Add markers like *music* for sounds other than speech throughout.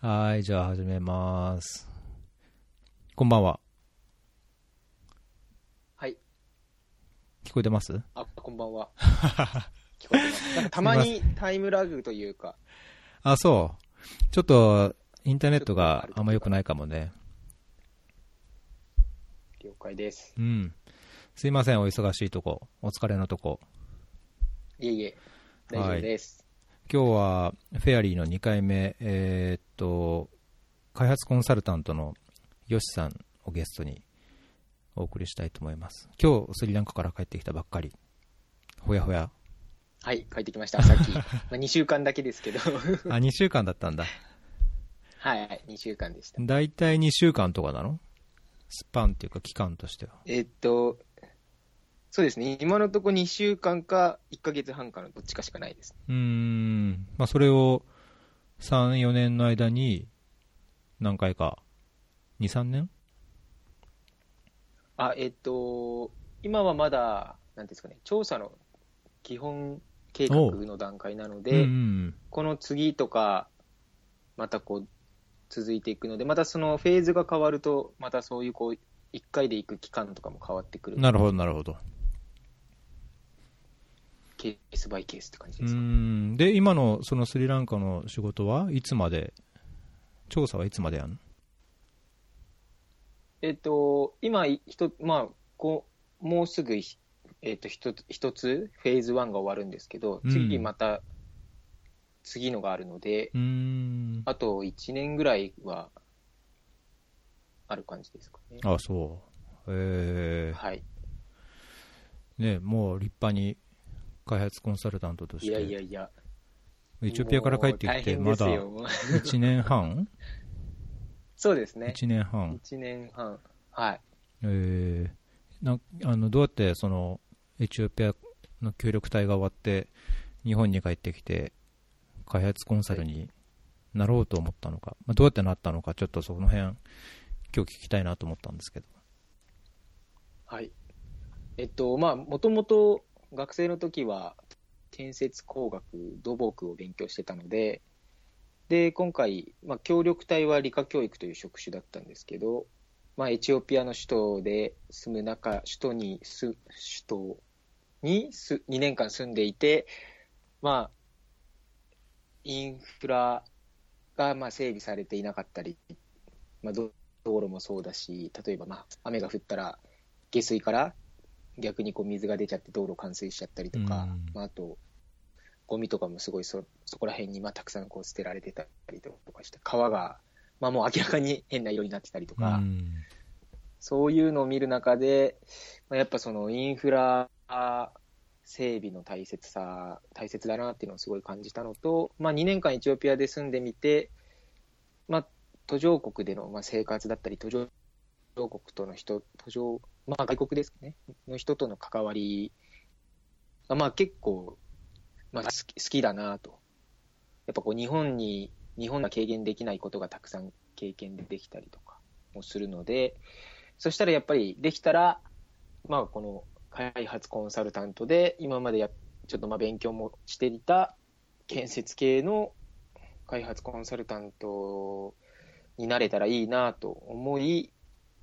はい、じゃあ始めます。こんばんは。はい。聞こえてます？あ、こんばんは。*laughs* 聞こえてます。たまにタイムラグというか、あ、そう。ちょっと、インターネットがあんま良くないかもね。了解です。うん。すいません、お忙しいとこ。お疲れのとこ。いえいえ、大丈夫です。今日は、フェアリーの2回目、えーっと、開発コンサルタントのヨシさんをゲストにお送りしたいと思います。今日、スリランカから帰ってきたばっかり。ほやほや。はい、帰ってきました、さっき。まあ、2週間だけですけど。*laughs* あ、2週間だったんだ。はい、2週間でした。だいたい2週間とかなの？スパンっていうか期間としては。えっと、そうですね、今のところ2週間か1ヶ月半かのどっちかしかないです。うーん。まあ、それを3、4年の間に何回か？2、3年？あ、えっと、今はまだ、なんていうんですかね、調査の基本計画の段階なので、うんうんこの次とか、またこう、続いていくので、またそのフェーズが変わると、またそういうこう、1回で行く期間とかも変わってくる。なるほど、なるほど。ケースバイケースって感じですか？ん。で、今のそのスリランカの仕事はいつまで、調査はいつまでやん？のえっと、今、ひと、まあ、こう、もうすぐひ、えっと、一つ、一つ、フェーズ1が終わるんですけど、うん次また、次のがあるので、うーん。あと1年ぐらいは、ある感じですかね。あ、そう。えはい。ー、ね、もう立派に開発コンサルタントとして。いやいやいや。エチオピアから帰ってきて、まだですよもう1年半？*laughs* そうですね。1年半。1年半。はい。えー、なあのどうやってそのエチオピアの協力隊が終わって日本に帰ってきて開発コンサルになろうと思ったのか、まあ、どうやってなったのかちょっとその辺今日聞きたいなと思ったんですけどはい。えっと、まあ、もともと学生の時は、建設工学、土木を勉強してたので、で、今回、まあ、協力隊は理科教育という職種だったんですけど、まあ、エチオピアの首都で住む中、首都にす、首都にす2年間住んでいて、まあ、インフラがまあ整備されていなかったり、まあ、道路もそうだし、例えばまあ雨が降ったら下水から逆にこう水が出ちゃって道路冠水しちゃったりとか、うん。まあ、あと、ゴミとかもすごいそそこら辺にまあたくさんこう捨てられてたりとかして、川が、まあ、もう明らかに変な色になってたりとか、うん。そういうのを見る中で、まあ、やっぱそのインフラ整備の大切さ、大切だなっていうのをすごい感じたのと、まあ、2年間エチオピアで住んでみて、まあ、途上国でのまあ生活だったり、途上国との人、途上、まあ、外国ですかね、の人との関わりが、まあ、結構、まあ、好き好きだなと。やっぱこう日本に、日本が軽減できないことがたくさん経験できたりとかもするので、そしたらやっぱりできたら、まあ、この開発コンサルタントで、今までやちょっとまあ勉強もしていた建設系の開発コンサルタントになれたらいいなと思い、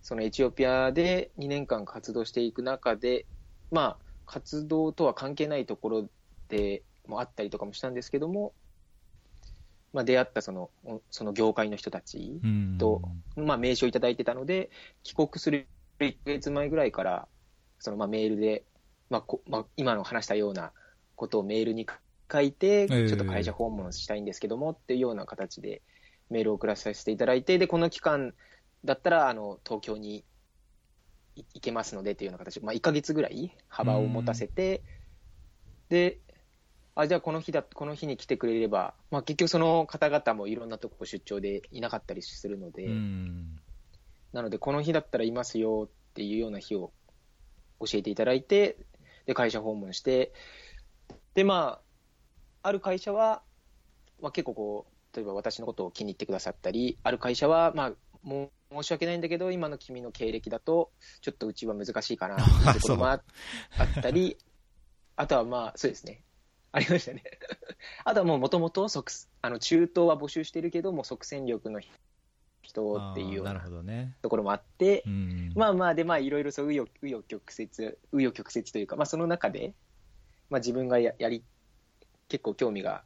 そのエチオピアで2年間活動していく中で、まあ、活動とは関係ないところでもあったりとかもしたんですけども、まあ、出会ったそのその業界の人たちうん。とまあ、名刺をいただいてたので、帰国する1ヶ月前ぐらいから、そのまあメールで、まあこまあ、今の話したようなことをメールに書いて、えちょっと会社訪問したいんですけどもっていうような形でメールを送らせていただいて、で、この期間だったら、あの、東京にい行けますのでっていうような形。で、まあ、1ヶ月ぐらい幅を持たせて、で、あ、じゃあこの日だ、この日に来てくれれば、まあ結局その方々もいろんなとこ出張でいなかったりするので、うん。なので、この日だったらいますよっていうような日を教えていただいて、で、会社訪問して、で、まあ、ある会社は、まあ、結構こう、例えば私のことを気に入ってくださったり、ある会社は、まあ、もう申し訳ないんだけど、今の君の経歴だと、ちょっとうちは難しいかな *laughs* っていうこともああったり、*laughs* あとはまあ、そうですね。ありましたね。*laughs* あとはもうもともとあの中東は募集してるけども即戦力の人っていうような。ところもあって、うん。まあまあでまあいろいろそう紆余紆余曲折紆余曲折というか、まあ、その中で、まあ、自分がややり結構興味が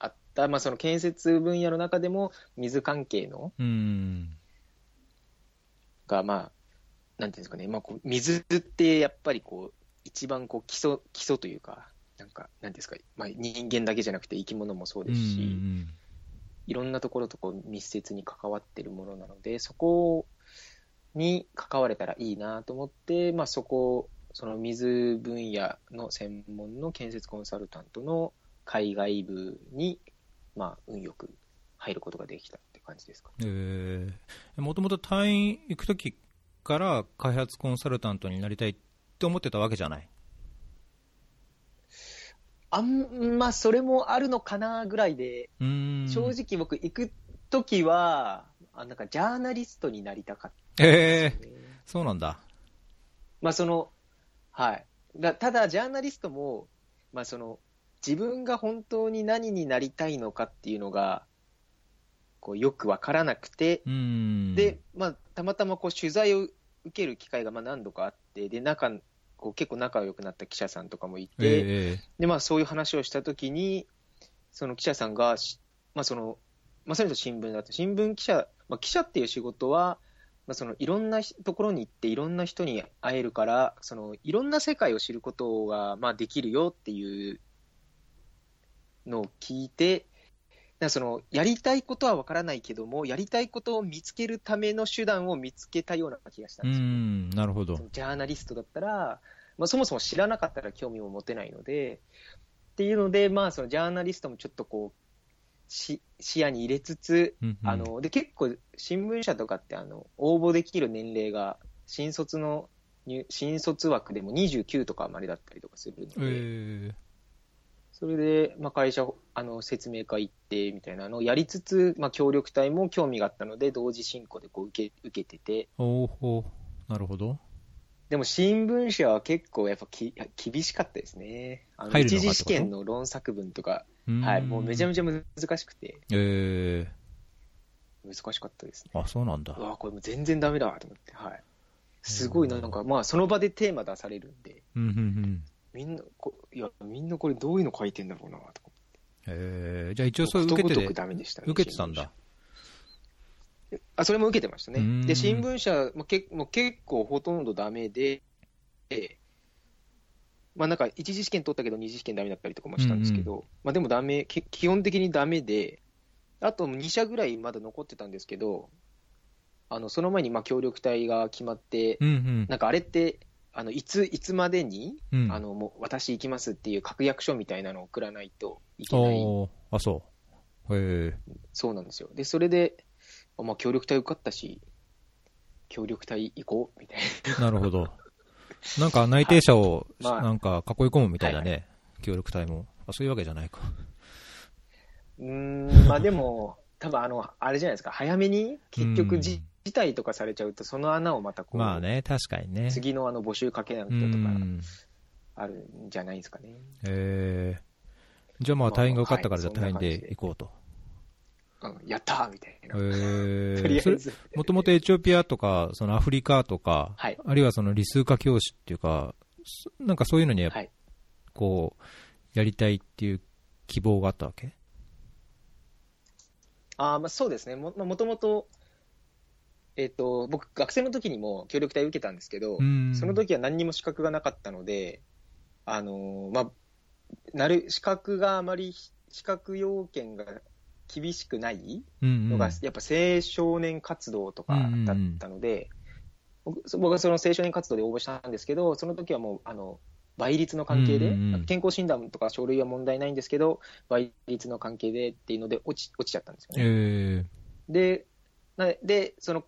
あった、まあ、その建設分野の中でも水関係のうん。がまあなんていうんですかね、まあ、こう水ってやっぱりこう一番こう基礎基礎というかなんかなんですか、まあ、人間だけじゃなくて生き物もそうですし、うん。いろんなところとこう密接に関わってるものなので、そこに関われたらいいなと思って、まあ、そこ、その水分野の専門の建設コンサルタントの海外部に、まあ、運よく入ることができた感じですか？えー、もともと隊員行くときから開発コンサルタントになりたいって思ってたわけじゃない？あんま、それもあるのかなぐらいで。正直僕行くときは、あなんかジャーナリストになりたかっえー、たですね。そうなんだ。まあその、はい。だただ、ジャーナリストも、まあその、自分が本当に何になりたいのかっていうのが、こうよくわからなくて。で、まあ、たまたまこう取材を受ける機会がまあ何度かあって、で、仲、こう結構仲良くなった記者さんとかもいて、えで、まあそういう話をしたときに、その記者さんがし、まあその、まあそれと新聞だと、新聞記者、まあ記者っていう仕事は、まあそのいろんなところに行っていろんな人に会えるから、そのいろんな世界を知ることがまあできるよっていうのを聞いて、なんかそのやりたいことはわからないけども、やりたいことを見つけるための手段を見つけたような気がしたー、うんですよ。ーん、なるほど。ジャーナリストだったら、まあ、そもそも知らなかったら興味も持てないので、っていうので、まあ、そのジャーナリストもちょっとこう、し視野に入れつつ、うんうん。あので結構、新聞社とかってあの応募できる年齢が、新卒の入新卒枠でも29とかまでだったりとかするので、えそれで、まあ、会社あの説明会行ってみたいなのをやりつつ、まあ、協力隊も興味があったので、同時進行でこう受け受けてて、ー、おーほーなるほど。でも新聞社は結構やっぱき厳しかったですね。あの一次試験の論作文とか、はい、もうめちゃめちちゃ難しくて、え難しかったですね。ー、あ、そうなんだう。わ、これもう全然ダメだと思って、はい。すごいな、なんか、まあ、その場でテーマ出されるんで、うん、うん、うん。みんな、こいや、みんなこれどういうの書いてんだろうな、とか。えー、じゃあ一応それこと受けてごとく、ダメでしたね。受けてたんだ。あ、それも受けてましたね。で、新聞社もけもう結構ほとんどダメで、でまあなんか一次試験取ったけど二次試験ダメだったりとかもしたんですけど、まあでもダメ、き基本的にダメで、あと2社ぐらいまだ残ってたんですけど、あのその前にまあ協力隊が決まって、うん、うん。なんかあれって、あのいついつまでに、うん、あのもう私行きますっていう確約書みたいなのを送らないといけない、あ、そう。へえそうなんですよ。で、それで、あまあ、協力隊受かったし、協力隊行こうみたいな。なるほど。なんか内定者を、まあなんか囲い込むみたいなね、協力隊も。あ、そういうわけじゃないか。うーん、まあでも、多分あの、あれじゃないですか、早めに結うん局じ、辞退とかされちゃうと、その穴をまたこう、まあね、確かにね。次のあの募集かけなうきゃとかん。あるんじゃないですかね。えー、じゃあまあ隊員が受かったからじゃあ隊員はいそんな感じでで行こうと。うん、やったーみたいえな。ー、*laughs* とりあえず。もともとエチオピアとか、そのアフリカとか、はいあるいはその理数科教師っていうか、そなんかそういうのにやはい。こう、やりたいっていう希望があったわけ？あーまあそうですね。も、まあ、もともと、えっ、と、僕、学生の時にも協力隊受けたんですけど、うん。その時は何にも資格がなかったので、あのーまあ、なる、資格があまり、資格要件が厳しくないうんのが、やっぱ青少年活動とかだったので、僕そ僕はその青少年活動で応募したんですけど、その時はもう、あの、倍率の関係で、うんうんうん健康診断とか書類は問題ないんですけど、倍率の関係でっていうので落ち落ちちゃったんですよね。えで、なで、その、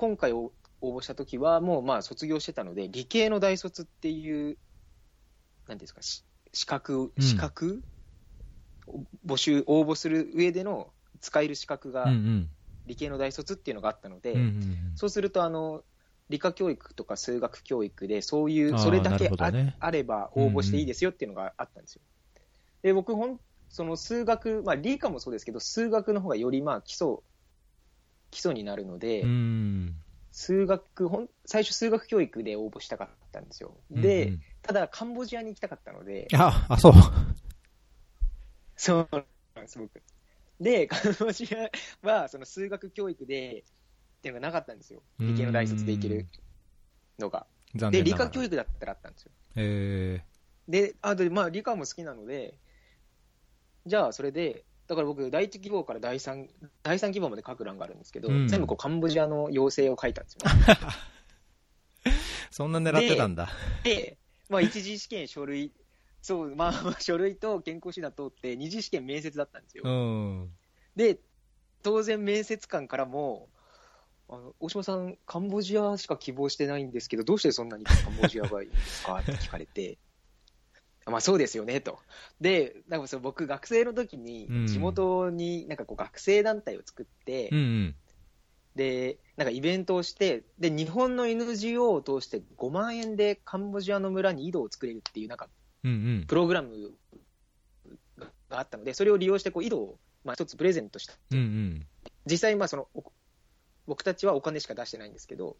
今回応募した時は、もうまあ卒業してたので、理系の大卒っていう、なんていうんですか、し資格、うん。資格、募集、応募する上での使える資格ー、がうんうん。理系の大卒っていうのがあったので、うんうんうん。そうすると、あの、理科教育とか数学教育で、そういう、あーそれだけあ,、なるほどね。あれば応募していいですよっていうのがあったんですよ。で、僕、ほんその数学、まあ理科もそうですけど、数学の方がよりまあ基礎、基礎になるので、うん。数学、ほん最初数学教育で応募したかったんですよ。うんで、うんただカンボジアに行きたかったので、あ、あ、そう。そうなんです、僕。で、カンボジアはその数学教育で、っていうのがなかったんですよ。理系の大卒で行けるのが。で、理。科教育だったらあったんですよ。えで、あでまあ、理科も好きなので、じゃあ、それで、だから僕、第一希望から第三、第三希望まで書く欄があるんですけど、うん全部こうカンボジアの要請を書いたんですよ。ー、*laughs* そんな狙ってたんだ。で、まあ、一次試験、書類、そう、まあ、まあ書類と健康診断通って、二次試験面接だったんですよ。うん。で、当然面接官からも、あの大島さん、カンボジアしか希望してないんですけど、どうしてそんなにカンボジアがいいんですか？って聞かれて、まあそうですよねと。で、なんかそう僕、学生の時にうん、地元になんかこう学生団体を作って、うんうん。で、なんかイベントをして、で、日本の NGO を通して5万円でカンボジアの村に井戸を作れるっていう、なんか。プログラムがあったので、それを利用してこう井戸を、まあ、一つプレゼントした。うんうん。実際、まあそのお僕たちはお金しか出してないんですけど、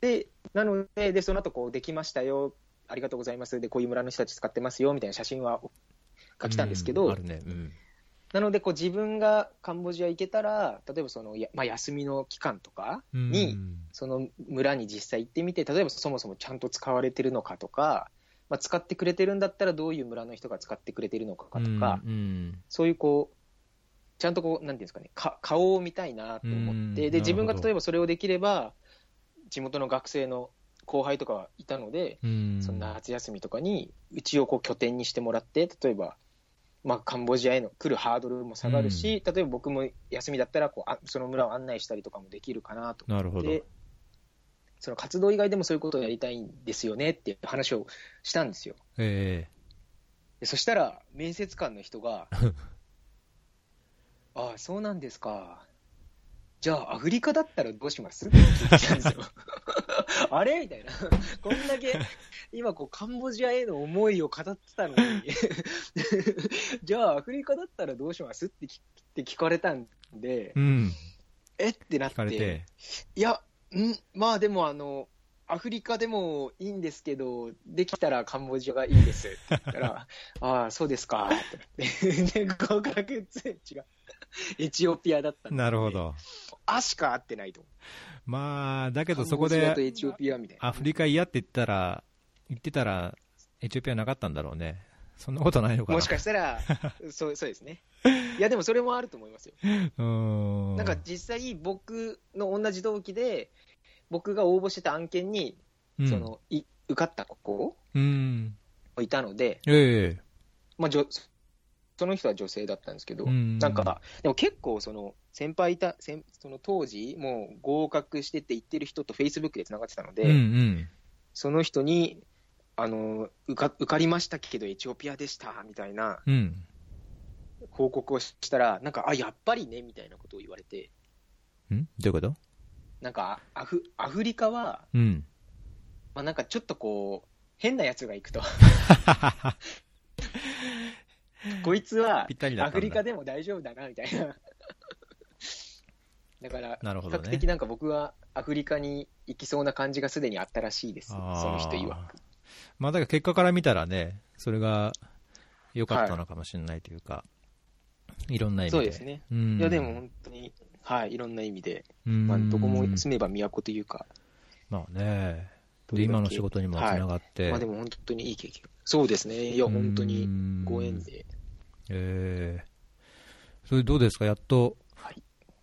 で、なので、でその後こうできましたよ、ありがとうございます、で、こういう村の人たち使ってますよみたいな写真はが来たんですけど、うんね。うん。なのでこう自分がカンボジア行けたら、例えばその、やまあ、休みの期間とかに、うんその村に実際行ってみて、例えばそもそもちゃんと使われてるのかとか、まあ、使ってくれてるんだったらどういう村の人が使ってくれてるのかとか、うんうんそういうこう、ちゃんとこう、なんていうんですかね、か顔を見たいなと思うんって、で、自分が例えばそれをできれば、地元の学生の後輩とかはいたので、うんその夏休みとかに、うちをこう拠点にしてもらって、例えば、まあ、カンボジアへの来るハードルも下がるし、例えば僕も休みだったらこうあ、その村を案内したりとかもできるかなとなるほど。で、その活動以外でもそういうことをやりたいんですよねっていう話をしたんですよ。えでそしたら、面接官の人が、あ *laughs* あ、そうなんですか。じゃあ、アフリカだったらどうします？って聞いてきたんですよ。*laughs* *laughs* あれ？みたいな。*laughs* こんだけ、今こう、カンボジアへの思いを語ってたのに、*laughs* じゃあ、アフリカだったらどうします？って聞って聞かれたんでえ、うん。え？ってなって、て。いや、ん？まあでもあの、アフリカでもいいんですけど、できたらカンボジアがいいですって言ったら、ああ、そうですかってで、合格通知がエチオピアだったんでなるほ。ど。あしか合ってないと思う。まあ、だけけどそこでアフリカ嫌って言ったら、言ってたら、エチオピアなかったんだろうね。そんなことないのかな。もしかしたら、*laughs* そうそうですね。いや、でもそれもあると思いますよ。うーん。なんか実際、僕の同じ同期で、僕が応募してた案件に、うん、そのい受かった子うん。もいたので、ええまあ、じょその人は女性だったんですけど、うんなんか、でも結構、その先輩いた、先その当時、もう合格してって言ってる人とフェイスブックでつながってたので、うんうん。その人にあの受か、受かりましたけど、エチオピアでしたみたいなうん。報告をしたら、なんか、あ、やっぱりねみたいなことを言われて、ん？どういうこと？なんかアフ、アフリカは、うん。まあ、なんかちょっとこう、変なやつが行くと、*laughs* こいつはアフリカでも大丈夫だなみたいな。だから、比なるほどね較的なんか僕はアフリカに行きそうな感じがすでにあったらしいです、その人曰く。まあ、だから結果から見たらね、それが良かったのかもしれないというか、い、ろんな意味で。そうですね。うん。いや、でも本当に、はい、いろんな意味で、うん、まあ、どこも住めば都というか、まあね。で、今の仕事にもつながって。まあでも本当にいい経験。そうですね。いや、本当にご縁で。ええそれどうですか？やっとはい、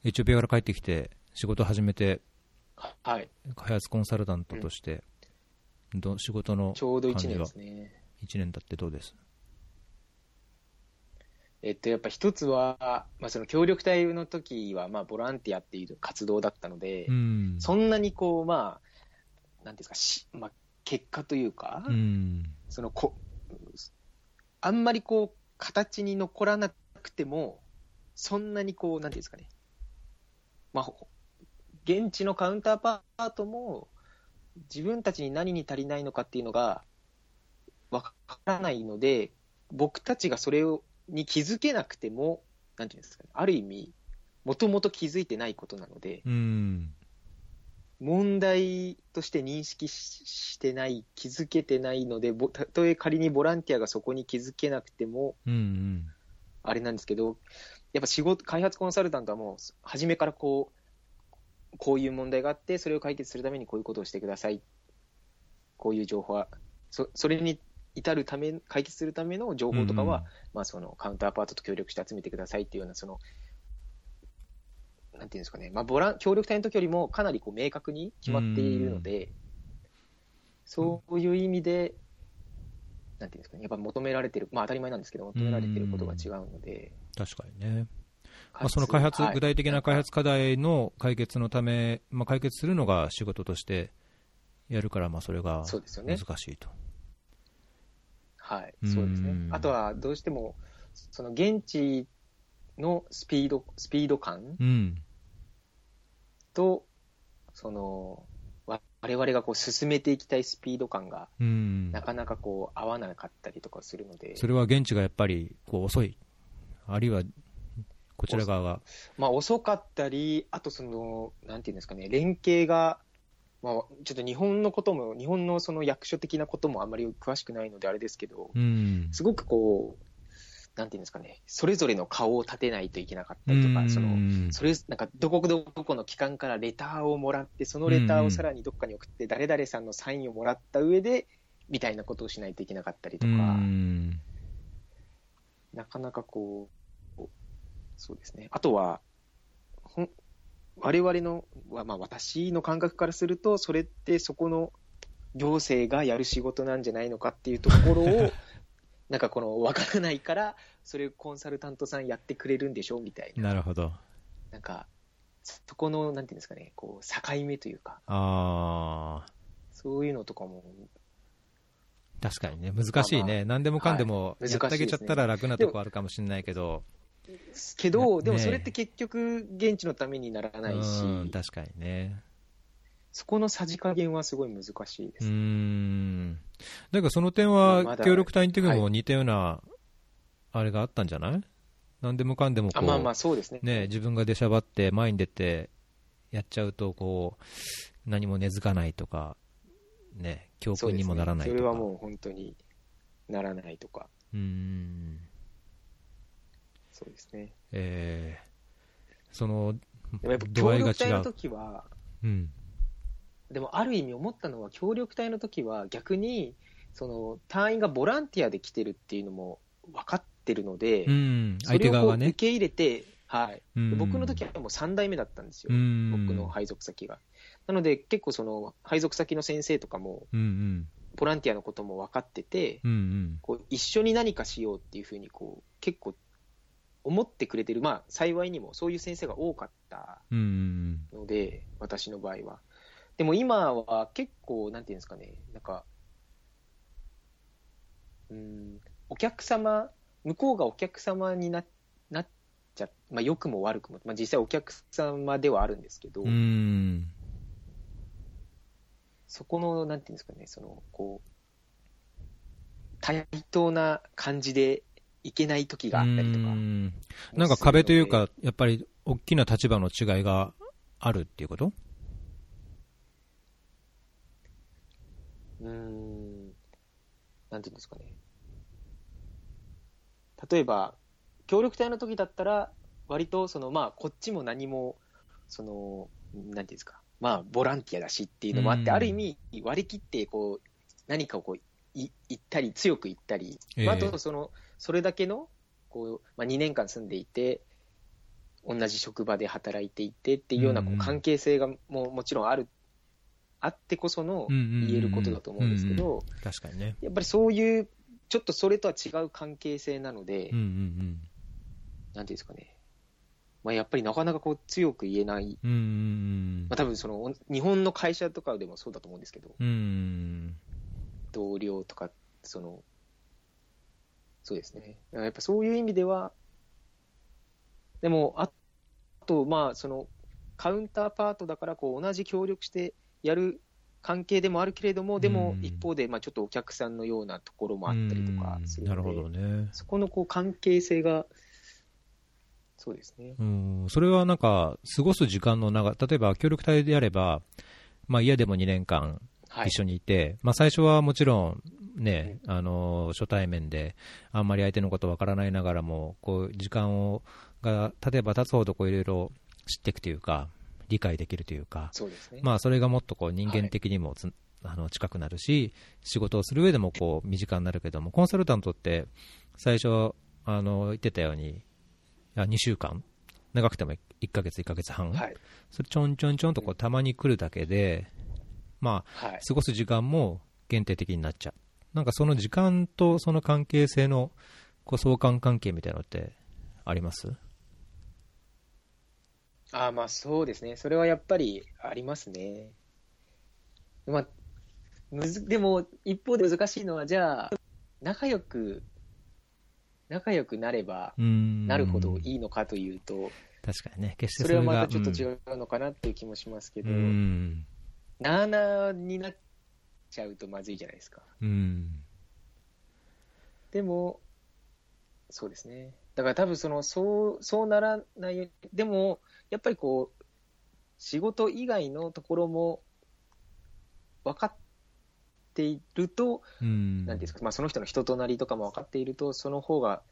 エチオピアから帰ってきて、仕事始めて、はい。開発コンサルタントとして、ど仕事のちょうど1年ですね。1年経ってどうです？えっと、やっぱ一つは、まあ、その協力隊の時は、まあ、ボランティアっていう活動だったので、うん。そんなにこう、まあ、なんていうんですか、しまあ、結果というか、うん。そのこ、あんまりこう、形に残らなくても、そんなにこう、なんていうんですかね、まあ、ほ現地のカウンターパートも、自分たちに何に足りないのかっていうのが、わからないので、僕たちがそれを、に気づけなくても、なんていうんですかね、ある意味、もともと気づいてないことなので、うん。問題として認識ししてない、気づけてないので、ぼたとえ仮にボランティアがそこに気づけなくても、うんうん。あれなんですけど、やっぱ仕事、開発コンサルタントはもう、初めからこう、こういう問題があって、それを解決するためにこういうことをしてください。こういう情報は、そそれに至るため、解決するための情報とかは、まあそのカウンターパートと協力して集めてくださいっていうような、その、なんていうんですかね、まあボラン、協力隊の時よりもかなりこう明確に決まっているので、そういう意味で、なんていうんですかね、やっぱ求められてる、まあ当たり前なんですけど、求められてることが違うので、確かにね。まあ、その開発、はい具体的な開発課題の解決のため、まあ、解決するのが仕事としてやるから、まあ、それが難しいと。はい、うんそうですね。あとはどうしても、その現地のスピード、スピード感うん。と、その、わ我々がこう進めていきたいスピード感が、うん。なかなかこう合わなかったりとかするので、それは現地がやっぱりこう遅い。あるいは、こちら側が。まあ遅かったり、あとその、なんていうんですかね、連携が、まあ、ちょっと日本のことも、日本のその役所的なこともあんまり詳しくないのであれですけど、うん。すごくこう、なんていうんですかね、それぞれの顔を立てないといけなかったりとか、その、うんそれ、なんか、どこどこの機関からレターをもらって、そのレターをさらにどっかに送って、誰々さんのサインをもらった上で、みたいなことをしないといけなかったりとうか、んなかなかこう、そうですね。あとは、ほん我々の、わまあ私の感覚からすると、それってそこの行政がやる仕事なんじゃないのかっていうところを、*laughs* なんかこの分からないから、それをコンサルタントさんやってくれるんでしょみたいな。なるほど。なんか、そこの、なんていうんですかね、こう、境目というか、ああ、そういうのとかも、確かにね、難しいね。まあ何でもかんでも、はいやってあげちゃったら楽なとこあるかもしれないけど、けど、ねでもそれって結局、現地のためにならないし、うん、確かにね。そこのさじ加減はすごい難しいでうーす。ん。だからその点まあは協力隊の時もは似たような、あれがあったんじゃない？何でもかんでもこう、あまあまあ、そうですね。ね、自分が出しゃばって前に出てやっちゃうと、こう、何も根付かないとか、ね、教訓にもならないとか。ねそれはもう本当にならないとか、うーん。そうですね。えー、その、やっぱ度協。力隊の時は、うん。でもある意味思ったのは、協力隊の時は逆に、その隊員がボランティアで来てるっていうのも分かってるので、うん。相手側がね。受け入れて、はい、うんで僕の時はもう3代目だったんですよ、うん僕の配属先が。なので、結構その配属先の先生とかも、うんうん。ボランティアのことも分かってて、うんうん。こう一緒に何かしようっていうふうにこう結構思ってくれてる、まあ、幸いにもそういう先生が多かったうんうんので、私の場合は。でも今は結構、なんていうんですかね、なんか、うん、お客様、向こうがお客様にななっちゃまあ、良くも悪くも、まあ、実際お客様ではあるんですけど、うん。うん。そこの、なんていうんですかね、その、こう、対等な感じでいけない時があったりとか。うんなんか壁というか、やっぱり大きな立場の違いがあるっていうこと？うーん、なんていうんですかね。例えば、協力隊の時だったら、割と、その、まあ、こっちも何も、その、なんていうんですか、まあ、ボランティアだしっていうのもあって、うん。ある意味、割り切って、こう、何かをこう、い言ったり、強く言ったり、ええ。まああと、その、それだけの、こう、まあ、2年間住んでいて、同じ職場で働いていてっていうようなこうん。ううん関係性がももちろんある、あってこその言えることだと思うんですけど、確かにね。やっぱりそういう、ちょっとそれとは違う関係性なので、うんうん。なんていうんですかね、まあ、やっぱりなかなかこう強く言えない、うん。うんうんまあ、多分その日本の会社とかでもそうだと思うんですけど、うん。うん。同僚とか、その、そうですね、やっぱそういう意味では、でも、ああと、まあ、そのカウンターパートだからこう同じ協力してやる関係でもあるけれども、でもうん一方で、まあ、ちょっとお客さんのようなところもあったりとかするうんなので、るほどね。そこのこう関係性が、そうですね。うん、それはなんか、過ごす時間の長、例えば協力隊であれば、まあ嫌でも2年間はい。一緒にいて、まあ最初はもちろんね、あの、初対面で、あんまり相手のことわからないながらも、こう、時間を、が、例えば経つほどこういろいろ知っていくというか、理解できるというか、そうですね。まあそれがもっとこう人間的にもつ、あの近くなるし、仕事をする上でもこう身近になるけども、コンサルタントって最初、あの言ってたように、あ2週間、長くても1ヶ月、1ヶ月半、はい。それちょんちょんちょんとこうたまに来るだけで、まあ、はい。過ごす時間も限定的になっちゃう。なんかその時間とその関係性のこう相関関係みたいなのってあります？ああ、まあそうですね。それはやっぱりありますね。まあ、むず、でも、一方で難しいのは、じゃあ、仲良く、仲良くなればうんなるほどいいのかというと、確かにね、決してそれはまたちょっと違うのかなっていう気もしますけうど、んなあなあになっちゃうとまずいじゃないですか。うんでも、そうですね。だから多分その、そう、そうならないように、でも、やっぱりこう、仕事以外のところも分かっていると、うん。なんですか、まあ、その人の人となりとかも分かっていると、その方が、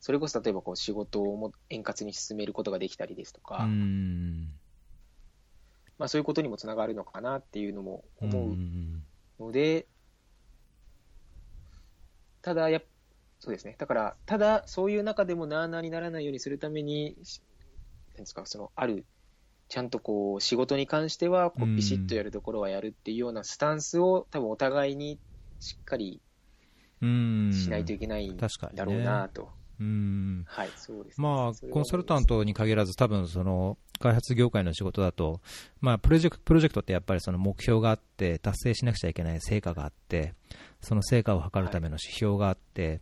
それこそ例えばこう仕事をも円滑に進めることができたりですとか、うん。まあ、そういうことにもつながるのかなっていうのも思ううんので、ただやっ、そうですね、だから、ただ、そういう中でもなあなあにならないようにするために、しなんですか、そのある、ちゃんとこう仕事に関してはこうビシッとやるところはやるっていうようなスタンスを、多分お互いにしっかりうん。しないといけないんだろうなと、うん。はい、そうですね、まあ、コンサルタントに限らず、多分その開発業界の仕事だと、まあ、プロジェクトプロジェクトってやっぱりその目標があって、達成しなくちゃいけない成果があって、その成果を測るための指標があって、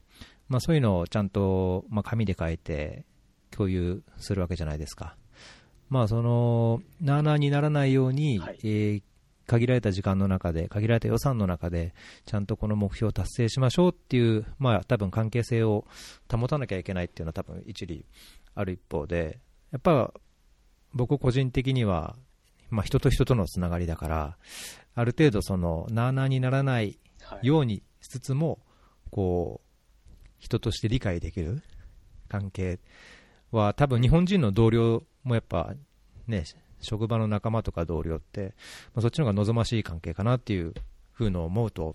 まあ、そういうのをちゃんと、まあ、紙で書いて共有するわけじゃないですか。まあ、その、なあなあにならないように、はい。えー限られた時間の中で、限られた予算の中で、ちゃんとこの目標を達成しましょうっていう、まあ、多分関係性を保たなきゃいけないっていうのは多分一理ある一方で、やっぱ僕個人的には、まあ、人と人とのつながりだから、ある程度その、なあなあにならないはい、ようにしつつも、こう、人として理解できる関係は、多分日本人の同僚もやっぱね、職場の仲間とか同僚って、まあ、そっちの方が望ましい関係かなっていうふうのを思うと、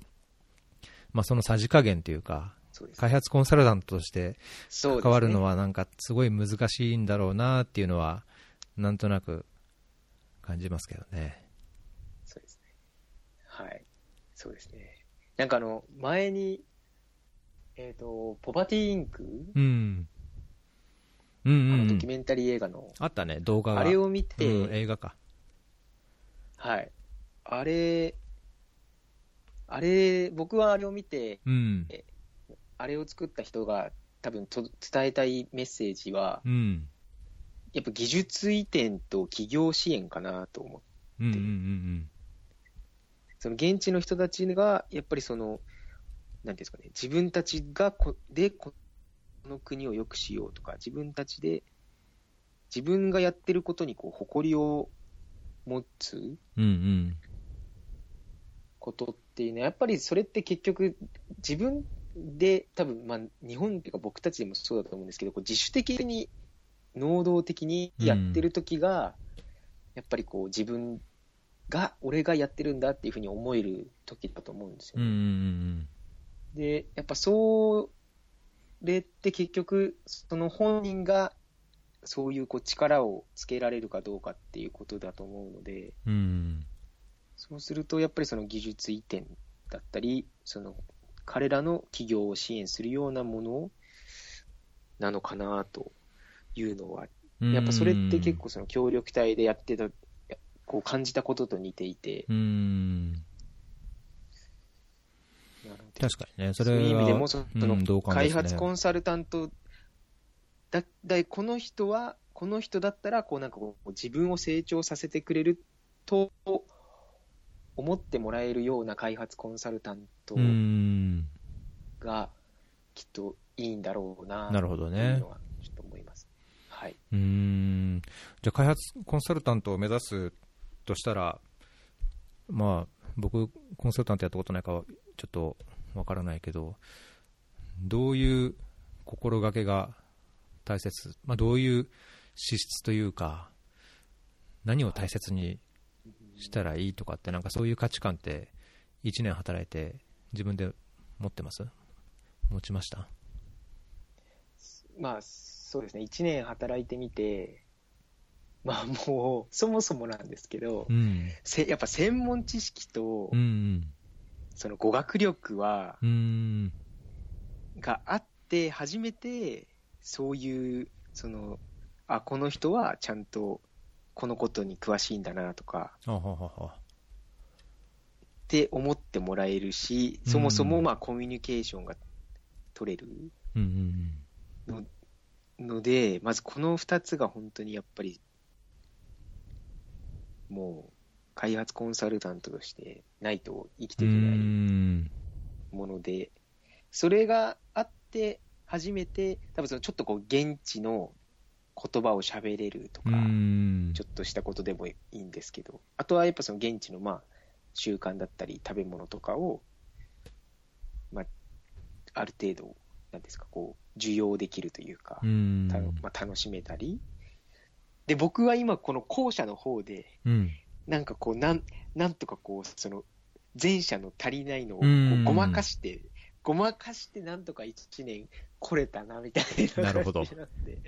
まあ、そのさじ加減というか、開発コンサルタントとして関わるのはなんかすごい難しいんだろうなっていうのは、なんとなく感じますけどね。そうですね。はい。そうですね。なんかあの、前に、えっ、と、ポバティインク、うん。うんうあん、うのドキュん。メンタリー映画の、あったね、動画が。あれを見て、うん、映画か。はい。あれ、あれ、僕はあれを見て、うん。あれを作った人が多分と伝えたいメッセージは、うん。やっぱ技術移転と企業支援かなと思って、うんうんうんその現地の人たちが、やっぱりその、なんていうんですかね、自分たちがこでこの国を良くしようとか、自分たちで、自分がやってることにこう誇りを持つ。ことっていうのは、やっぱりそれって結局、自分で、多分まあ日本っていうか僕たちでもそうだと思うんですけど、こう自主的に、能動的にやってる時が、やっぱりこう自分が、俺がやってるんだっていうふうに思える時だと思うんですよね。んで、やっぱそれって結局、その本人がそういうこう力をつけられるかどうかっていうことだと思うので、うん。うん。そうするとやっぱりその技術移転だったり、その彼らの企業を支援するようなものなのかなというのは、やっぱそれって結構その協力隊でやってた、こう感じたことと似ていて、うん。確かにね、そそうれは。いう意味でも、そのうんね開発コンサルタントだ、だこの人は、この人だったら、こうなんかこう自分を成長させてくれると思ってもらえるような開発コンサルタントうん。がきっといいんだろうななるほどねちょっと思います。はい。うーん。じゃあ開発コンサルタントを目指すとしたら、まあ、僕、コンサルタントやったことないから、ちょっとわからないけど、どういう心がけが大切、まあ、どういう資質というか、何を大切にしたらいいとかって、なんかそういう価値観って、1年働いて自分で持ってます？持ちました？まあ、そうですね。1年働いてみて、まあもう、そもそもなんですけど、うん。せやっぱ専門知識とう、ん。その語学力は、うん。があって、初めて、そういう、その、あ、この人はちゃんと、このことに詳しいんだなとか。って思ってもらえるし、そもそもまあコミュニケーションが取れるうんうんので、まずこの2つが本当にやっぱり、もう、開発コンサルタントとしてないと生きてういけないん。もので、それがあって初めて、多分そのちょっとこう現地の言葉を喋れるとか、うんちょっとしたことでもいいんですけど、あとはやっぱその現地のまあ習慣だったり食べ物とかを、まあ、ある程度、なんですか、こう、受容できるというか、うまあ、楽しめたり。で、僕は今この後者の方で、うんなんかこう、なん、なんとかこう、その、前者の足りないのをごまかして、ごまかしてなんとか1年来れたな、みたいななるほど感じなんで。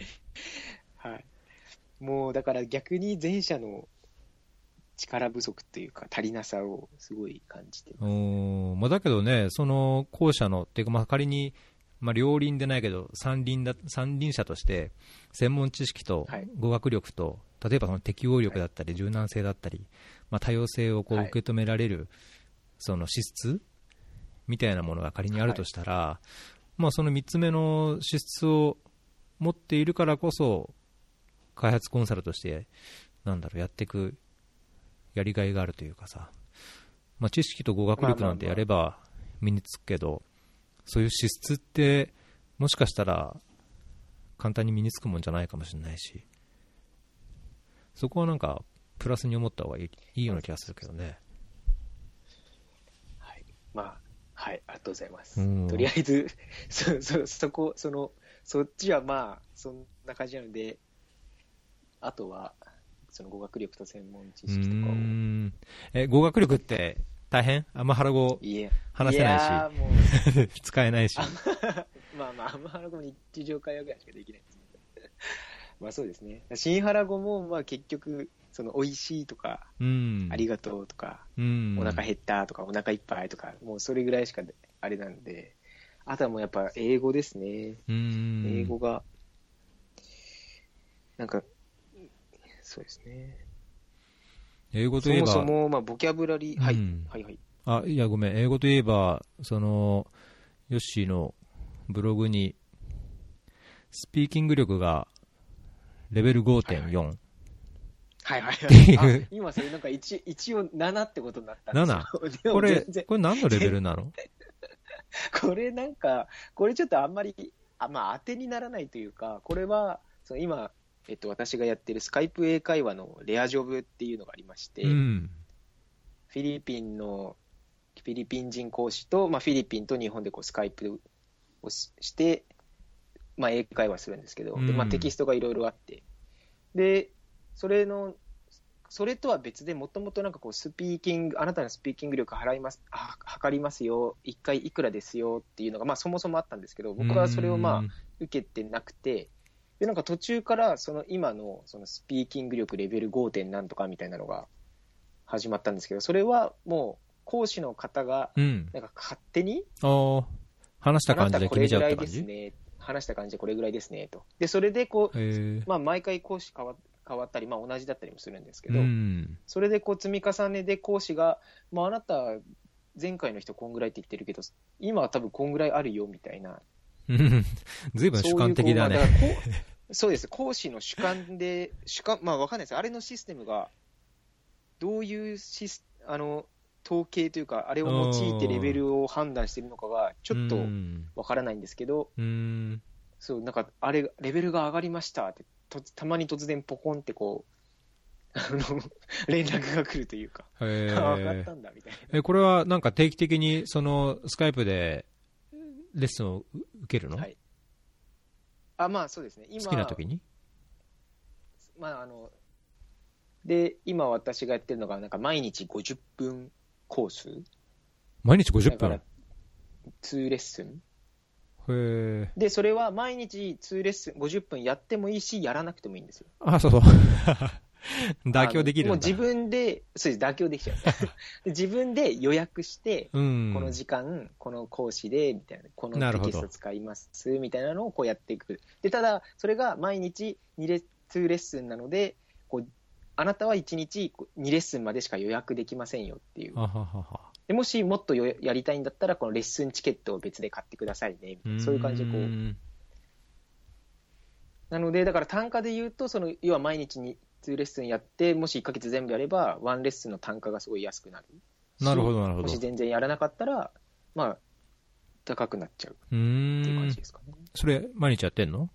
はい。もう、だから逆に前者の力不足というか、足りなさをすごい感じてます。おまあ、だけどね、その後者の、っていうか、まあ、仮に、まあ、両輪でないけど、三輪だ三輪車として、専門知識とはい語学力と、例えばその適応力だったり、柔軟性だったり、まあ、多様性をこうはい。受け止められる、その資質みたいなものが仮にあるとしたら、まあ、その3つ目の資質を持っているからこそ、開発コンサルとして、なんだろう、やっていくやりがいがあるというかさ、まあ、知識と語学力なんてやれば身につくけど、そういう資質って、もしかしたら簡単に身につくもんじゃないかもしれないし、そこはなんか、プラスに思った方がいいいいような気がするけどね。はい。まあ、はい、ありがとうございます。うんとりあえず、*laughs* そ、そ、そこ、その、そっちはまあ、そんな感じなので、あとは、その語学力と専門知識とかを。んえ語学力って大変？あんま腹語話せないしやーもう、*laughs* 使えないし。*laughs* まあまあ、あんま原語も日常会話ぐらいしかできない。*laughs* まあそうですね。新原語も、まあ結局、その、美味しいとか、うん。ありがとうとか、うん。お腹減ったとか、お腹いっぱいとか、もうそれぐらいしかあれなんで、あとはもうやっぱ英語ですね。うん。英語が、なんか、そうですね。英語といえば、そもそも、まあ、ボキャブラリー、はい、うんはいはい。あ、いや、ごめん。英語といえば、その、ヨッシーのブログに、スピーキング力がレベル5.4。はいはいていうはい。あ今それなんか一一応7ってことになったんですよ。でもこれこれ何のレベルなの？*laughs* これなんか、これちょっとあんまり、あまあ当てにならないというか、これは、その今、えっと、私がやってるスカイプ英会話のレアジョブっていうのがありまして、うん。フィリピンの、フィリピン人講師と、まあ、フィリピンと日本でこうスカイプをしして、まあ、英会話するんですけど、でまあ、うん。テキストがいろいろあって、で、それの、それとは別でもともとなんかこうスピーキング、あなたのスピーキング力払います、あ測りますよ、一回いくらですよっていうのが、まあそもそもあったんですけど、僕はそれをまあ受けてなくて、で、なんか途中からその今のそのスピーキング力レベル 5. 点なんとかみたいなのが始まったんですけど、それはもう講師の方がうん。なんか勝手に、あー。話した感じで決めちゃうって感じ？ね、話した感じでこれぐらいですねと。で、それでこう。まあ毎回講師変わ変わったり、まあ同じだったりもするんですけうど、ん。それでこう積み重ねで講師が、まああなた前回の人こんぐらいって言ってるけど、今は多分こんぐらいあるよみたいな *laughs* うんずいぶん主観的だね。*laughs* そうです、講師の主観で、主観、まあわかんないです。あれのシステムが、どういうシス、あの、統計というか、あれを用いてレベルを判断してるのかが、ちょっとうんわからないんですけど、うん。そう、なんか、あれ、レベルが上がりましたって、とたまに突然ポコンってこう、*laughs* あの、連絡が来るというか、上がっえたんだ、みたいな。え、これはなんか定期的に、その、スカイプで、レッスンを受けるの、はい。あ、まあそうですね。今、好きな時に？まああの、で、今私がやってるのが、なんか毎日50分コース？毎日50だから分。2レッスンへえ。で、それは毎日2レッスン50分やってもいいし、やらなくてもいいんですよ。あ、そうそう。*laughs* 妥協できるもう自分で、そうです、妥協できちゃう。で自分で予約して、うん。この時間、この講師で、みたいな、このテキスト使います、みたいなのをこうやっていく。で、ただ、それが毎日2レ2レッスンなので、こう、あなたは1日2レッスンまでしか予約できませんよっていうあ。ははは。でもしもっとよやりたいんだったら、このレッスンチケットを別で買ってくださいね、そういう感じでこう。んなので、だから単価で言うと、その、要は毎日に2レッスンやって、もし1ヶ月全部やれば、1レッスンの単価がすごい安くなる。なるほど、なるほど。もし全然やらなかったら、まあ、高くなっちゃううっていう感んじ。ですかね。それ、毎日やってんの？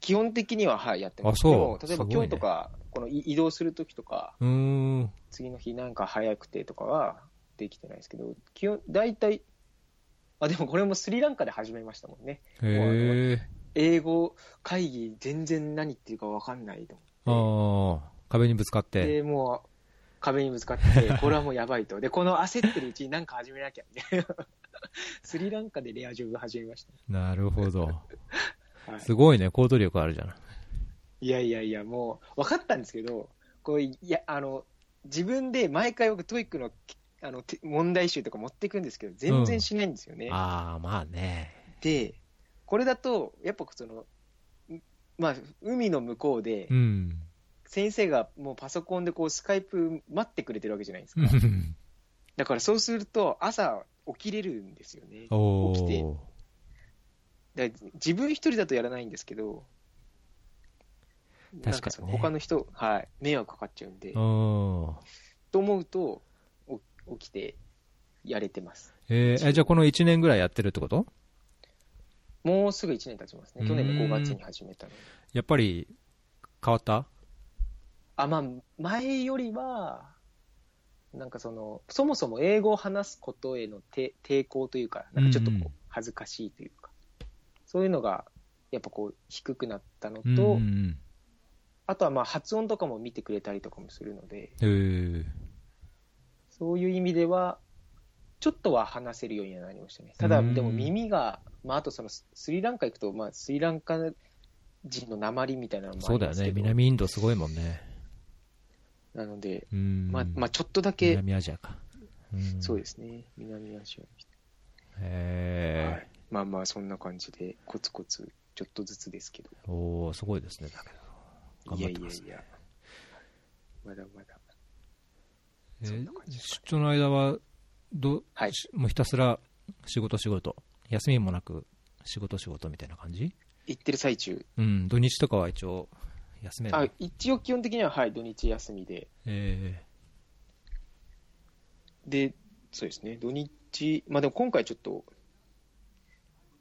基本的には、はい、やってます。あそう例えば今日とか、このい移動するときとか。次の日なんか早くてとかはできてないですけど、基本、大体、あ、でもこれもスリランカで始めましたもんね。英語会議全然何言ってるか分かんないと思って。ああ、壁にぶつかって。で、もう、壁にぶつかって、*laughs* これはもうやばいと。で、この焦ってるうちに何か始めなきゃ、みたいな。スリランカでレアジョブ始めましなるほど。た。*laughs* はい、すごいね、行動力あるじゃん。いやいやいや、もう、分かったんですけど、こう、いや、あの、自分で毎回僕 TOEIC の、あの、て問題集とか持っていくんですけど、全然しないんですよね。ああ、まあね。で、これだと、やっぱその、んまあ、海の向こうでう、ん。先生がもうパソコンでこう、スカイプ待ってくれてるわけじゃないですか。だからそうすると、朝起きれるんですよね。お起きて自分一人だとやらないんですけど、確かにね。他の人、はい、迷惑かかっちゃうんで、おと思うと、お起きてやれてます。えーえ、じゃあこの1年ぐらいやってるってこと？もうすぐ1年経ちますね。去年の5月に始めたので。やっぱり変わった？あ、まあ、前よりは、なんかその、そもそも英語を話すことへのて抵抗というか、なんかちょっとこうんううん。恥ずかしいというか、そういうのが、やっぱこう、低くなったのうんと、うんあとはまあ発音とかも見てくれたりとかもするので。そういう意味では、ちょっとは話せるようにはなりましたね。ただ、うんでも耳が、まあ、あとそのススリランカ行くと、まあ、スリランカ人の鉛みたいなのもあそうだよね。南インドすごいもんね。なので、うん。まあ、まあ、ちょっとだけ、南アジアか。うんそうですね、南アジアへえはい。まあまあ、そんな感じで、コツコツ、ちょっとずつですけど、おおすごいですね、だけど。頑いやい張ってますね。やいや、まだまだ、えそんな感じです出張の間は、ど、はいしもうひたすら仕事仕事。休みもなく仕事仕事みたいな感じ？行ってる最中、うん、土日とかは一応休める。あ一応基本的には、はい、土日休みで、えで、そうですね、土日、まあでも今回ちょっと、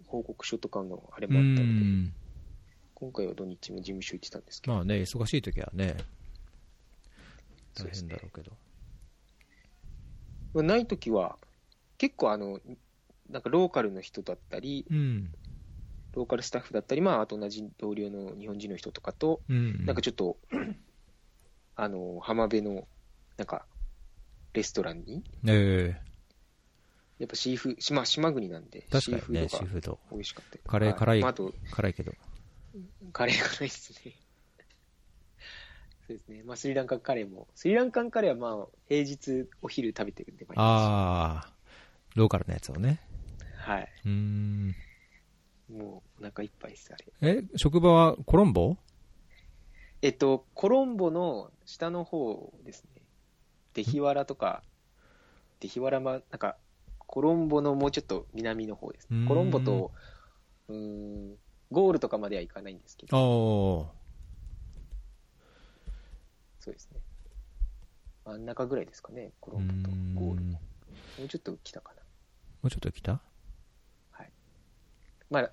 報告書とかのあれもあったので、ん。今回は土日も事務所行ってたんですけど、まあね、忙しい時はね、大変だろうけど。まあないときは、結構あの、なんかローカルの人だったり、うん。ローカルスタッフだったり、まあ、あと同じ同僚の日本人の人とかと、うん。なんかちょっと、あの、浜辺の、なんか、レストランに、えやっぱシーフー、島、島国なんで、ー、確かにね、シーフード。美味しかったりカレー辛いまあ、辛いけど。カレー辛いですね。そうですね。まあ、スリランカカレーも、スリランカンカレーはまあ、平日お昼食べてるんで、ああ、ローカルなやつをね。はい。うーん。もう、お腹いっぱいです、あれ。え、職場はコロンボ？えっと、コロンボの下の方ですね。デヒワラとか、デヒワラま、なんか、コロンボのもうちょっと南の方ですね。コロンボと、うーん、ゴールとかまでは行かないんですけど。そうですね。真ん中ぐらいですかね、コロンボとゴールも。もうちょっと来たかな。もうちょっと来た？まあ、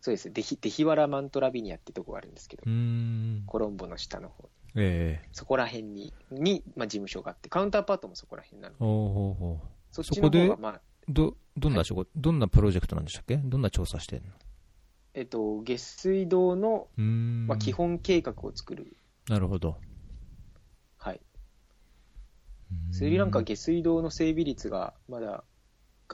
そうです。デヒデヒワラ・マントラビニアってとこがあるんですけど、うん。コロンボの下の方ええそこら辺に、に、まあ、事務所があって、カウンターパートもそこら辺なので、おうほうほうそっちのまあ、ど、どんな仕事、どんなプロジェクトなんでしたっけ？どんな調査してんの？えっと、下水道の。まあ、基本計画を作る。なるほど。はい。うんスリランカ下水道の整備率が、まだ、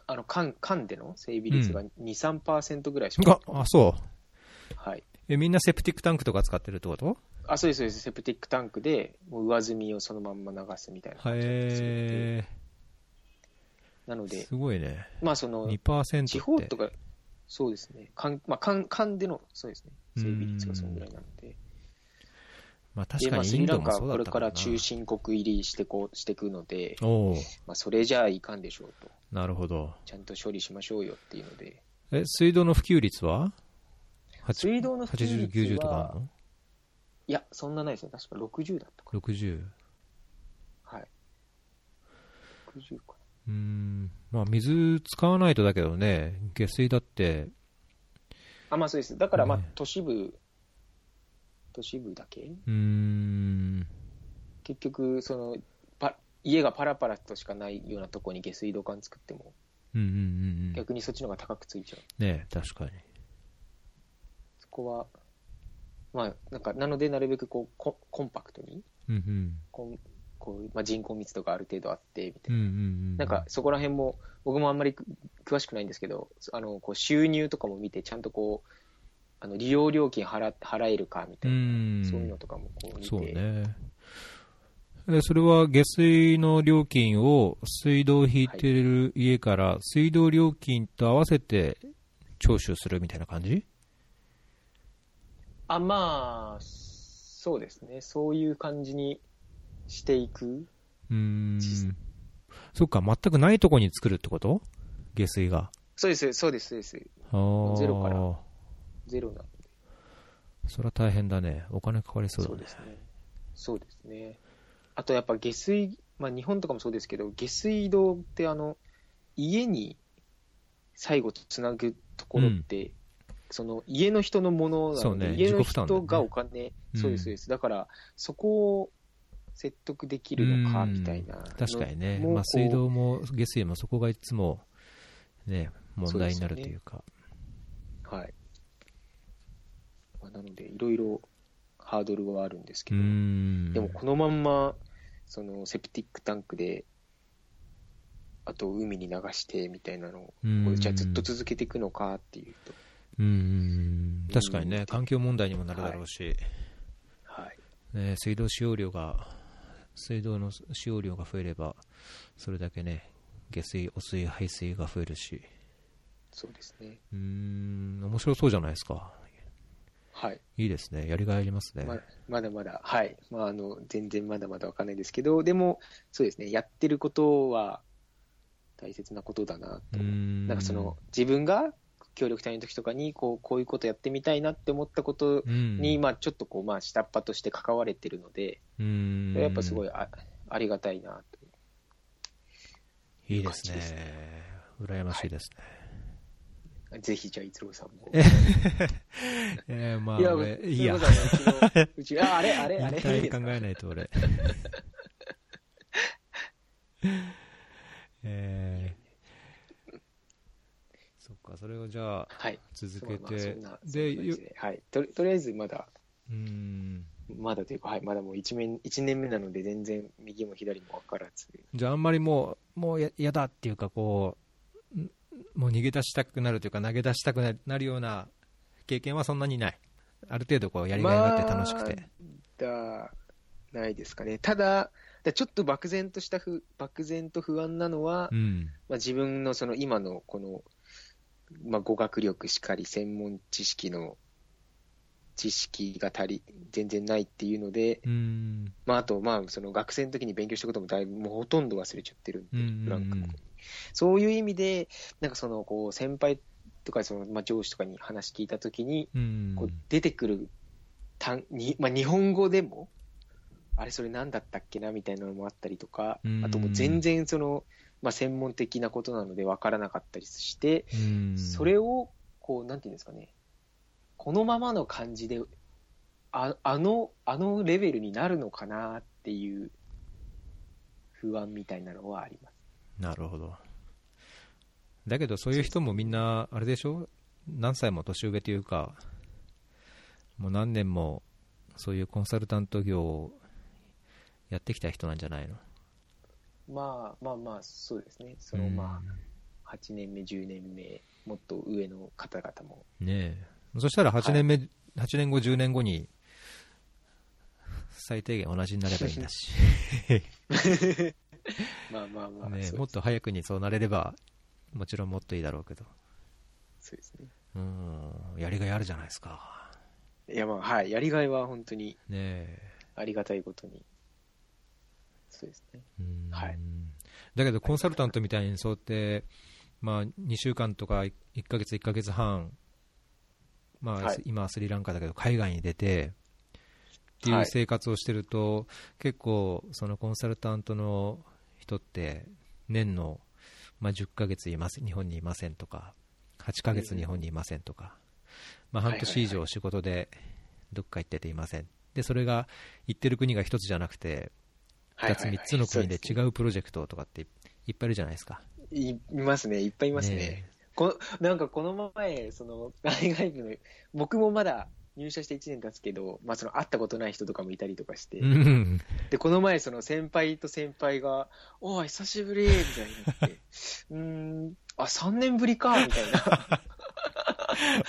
あの、管、管での整備率が2、3%ぐらいしかが、あ、そう。はい。え、みんなセプティックタンクとか使ってるってこと？あ、そうです、そうです。セプティックタンクで、もう上積みをそのまんま流すみたいな感じで。なので、すごいね。まあその、2%って。地方とか、そうですね。管、まあ、管、管での、そうですね。整備率がそのぐらいなので。で、まあ、まあ確かにインドもそはこれから。中深国入りしてこう、していくので、まあ、それじゃあいかんでしょうと。なるほど。ちゃんと処理しましょうよっていうので。え、水道の普及率は？水道の普及80、90率とかあはる、の？いや、そんなないですね。確か60だったか ?60。な。はい。60かうーん。まあ水使わないとだけどね、下水だって、な。あ、まあそうです。だから、まあね、都市部、都市部だけ？うーん。結局、その、パ家がパラパラとしかないようなところに下水道管作っても、うんうんうんうん。逆にそっちの方が高くついちゃう。ね確かに。そこは、まあ、なんか、なので、なるべくこうココンパクトに、うんうん。こうまあ、人口密度がある程度あって、みたいな。うんうんうん。なんか、そこら辺も、僕もあんまりく詳しくないんですけど、あのこう収入とかも見て、ちゃんとこう、あの利用料金払払えるかみたういな、ん。そういうのとかもこう見て、そうね。でそれは下水の料金を水道を引いてる家から水道料金と合わせて徴収するみたいな感じ？あ、まあ、そうですね、そういう感じにしていく？うーん。そっか、全くないとこに作るってこと？下水が。そうです、そうです、そうです。ゼロからゼロなので。それは大変だね。お金かかりそうだね。ですね。そうですね。あとやっぱ下水、まあ日本とかもそうですけど、下水道ってあの、家に最後つなぐところって、その家の人のものなので、そうね家の人がお金、うんそうです、そうです。だから、そこを説得できるのか、うんみたいな。確かにね。まあ水道も下水もそこがいつもね、問題になるというか。はい。まあ、なので、いろいろハードルはあるんですけど、ん。でもこのまんま、そのセプティックタンクで、あと海に流してみたいなのを、じゃあずっと続けていくのかっていうと、うん。確かにね、うん環境問題にもなるだろうし、はい。ね、水道使用量が、水道の使用量が増えれば、それだけね、下水、汚水、排水が増えるし、そうですね。うーん、面白そうじゃないですか。はい。いいですね。やりがいありますね。ままだまだ、はい。まあ、あの、全然まだまだわかんないですけど、でも、そうですね、やってることは大切なことだなと。ん。なんかその、自分が協力隊の時とかに、こう、こういうことやってみたいなって思ったことうん、に、まあ、ちょっとこう、まあ、下っ端として関われてるので、やっぱすごいあありがたいなと。いいですね感じです。羨ましいですぜひ、じゃあ、一郎さんも。ね。*laughs* えー、まあ、いや、俺、いいや。そうちあ、あれ、あれ、あれ。考えないと俺。*laughs* えー、そっか、それをじゃあ、はい。続けそうまあで、はい。とりとりあえず、まだ、うーん。まだというか、はい、まだもう一面、一年目なので、全然、右も左も分からず。じゃあ、あんまりもう、もうややだっていうか、こう、んもう逃げ出したくなるというか、投げ出したくななるような経験はそんなにない。ある程度、こう、やりがいがあって楽しくて。だ、ないですかね。ただ、だちょっと漠然としたふ、漠然と不安なのは、うん。まあ、自分のその今のこの、まあ、語学力しかり、専門知識の知識が足り、全然ないっていうので、うん。まあ、あと、まあ、その学生の時に勉強したこともだいぶ、もうほとんど忘れちゃってるんで、うんうんうん。フランクもそういう意味で、なんかその、こう、先輩とか、その、まあ、上司とかに話聞いた時に、うんこう出てくる単に、まあ、日本語でも、あれそれ何だったっけなみたいなのもあったりとかうん、あともう全然その、まあ、専門的なことなので分からなかったりして、うんそれを、こう、なんていうんですかね、このままの感じで、ああの、あのレベルになるのかなっていう不安みたいなのはあります。なるほど。だけど、そういう人もみんな、あれでしょ？何歳も年上というか、もう何年もそういうコンサルタント業をやってきた人なんじゃないの？まあまあまあ、そうですね。そのまあ、8年目、10年目、もっと上の方々も。ねえ。そしたら8年目、8年後、10年後に、最低限同じになればいいんだし、*laughs* まあまあまあ、ねもっと早くにそうなれれば、もちろんもっといいだろうけど、そうですね。うん、やりがいあるじゃないですか。いやまあ、はい。やりがいは本当にねえ。ありがたいことに。そうですね。うん。はい。だけど、コンサルタントみたいにそうやって、まあ、2週間とか1ヶ月、1ヶ月半、まあはい。今はスリランカだけど、海外に出てっていうはい。生活をしてると、結構、そのコンサルタントの人って、年の、まあ、10ヶ月います日本にいませんとか、8ヶ月日本にいませんとか、まあ、半年以上仕事でどっか行ってていません。で、それが行ってる国が一つじゃなくて、2つ、3つの国で違う。うプロジェクトとかっていっぱいいるじゃないですか。いいますね。いっぱいいますね。ねこなんかこの前、その *laughs* 海外部の、僕もまだ入社して1年経つけど、まあ、その会ったことない人とかもいたりとかして、うん。でこの前、その先輩と先輩が、おい、久しぶりみたいになって、*laughs* うーん、あ、3年ぶりかみたいな。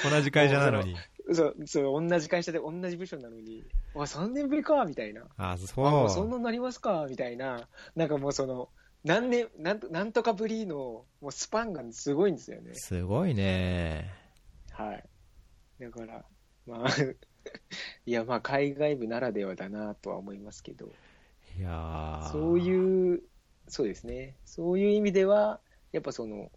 *laughs* 同じ会社なのに。そう、そう、同じ会社で同じ部署なのに、あ、3年ぶりかみたいな。あ、あ、そもうそんなになりますかみたいな。なんかもうその、何年、なんとなんとかぶりの、もうスパンがすごいんですよね。すごいね。はい。だから、まあ、*laughs* いや、まあ、海外部ならではだなとは思いますけど、いやーそういう、そうですね、そういう意味では、やっぱその、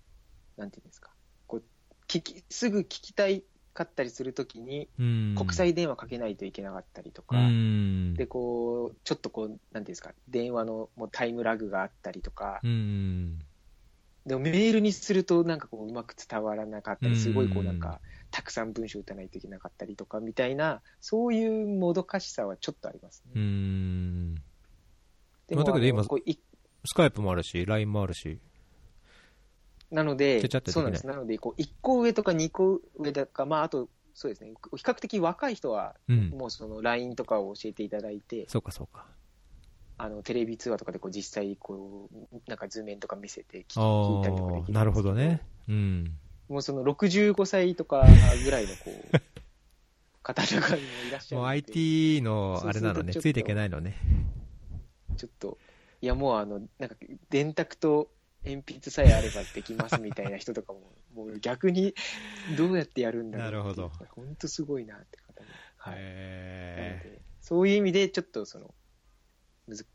なんていうんですか、こう、聞き、すぐ聞きたいかったりするときに、うん国際電話かけないといけなかったりとうか、ん。で、こう、ちょっとこう、なんていうんですか、電話のもうタイムラグがあったりとか、うん。でもメールにするとなんかこううまく伝わらなかったり、すごいこううんなんか、たくさん文章打たないといけなかったりとかみたいな、そういうもどかしさはちょっとありますうね。ん。でまあだけど今スカイプもあるし、LINE もあるし。なのでそうなんです。なので、こう、1個上とか2個上だか、まあ、あと、そうですね、比較的若い人は、うん。もうその LINE とかを教えていただいて、そうかそうか。あの、テレビ通話とかでこう実際、こう、なんか図面とか見せて聞いたりとかできるなるほどね。うん。もうその65歳とかぐらいのこう、*laughs* 方とかにもいらっしゃるもう IT のあれなのね、ついていけないのね。ちょっと、いやもうあの、なんか、電卓と鉛筆さえあればできますみたいな人とかも、もう逆に *laughs* どうやってやるんだろうなるほど。本当すごいなって方も。はい。なのへで、そういう意味でちょっとその、むず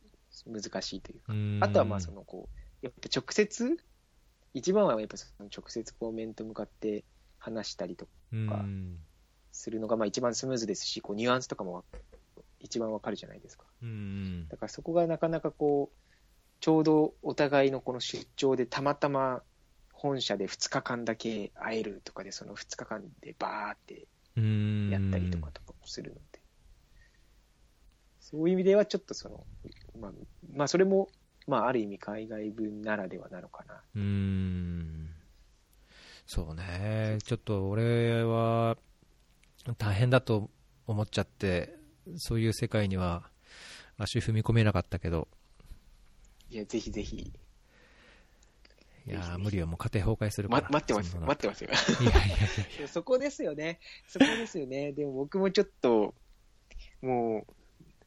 難しいというか。ーあとはまあその、こう、やっぱ直接、一番はやっぱその直接こう面と向かって話したりとかうん。するのがまあ一番スムーズですし、こうニュアンスとかも一番わかるじゃないですか。うん。だからそこがなかなかこう、ちょうどお互いのこの出張でたまたま本社で2日間だけ会えるとかで、その2日間でバーって。やったりとかとかもするので、そういう意味ではちょっとその、まあ、まあそれも、まあある意味海外分ならではなのかな。うんそうね、ちょっと俺は大変だと思っちゃって、そういう世界には足踏み込めなかったけど、いや、ぜひぜひ、いや無理よ、もう家庭崩壊するから。ま、待ってます待ってますよ。いやいやいやいや、そこですよね。そこですよね。でも僕もちょっと、もう、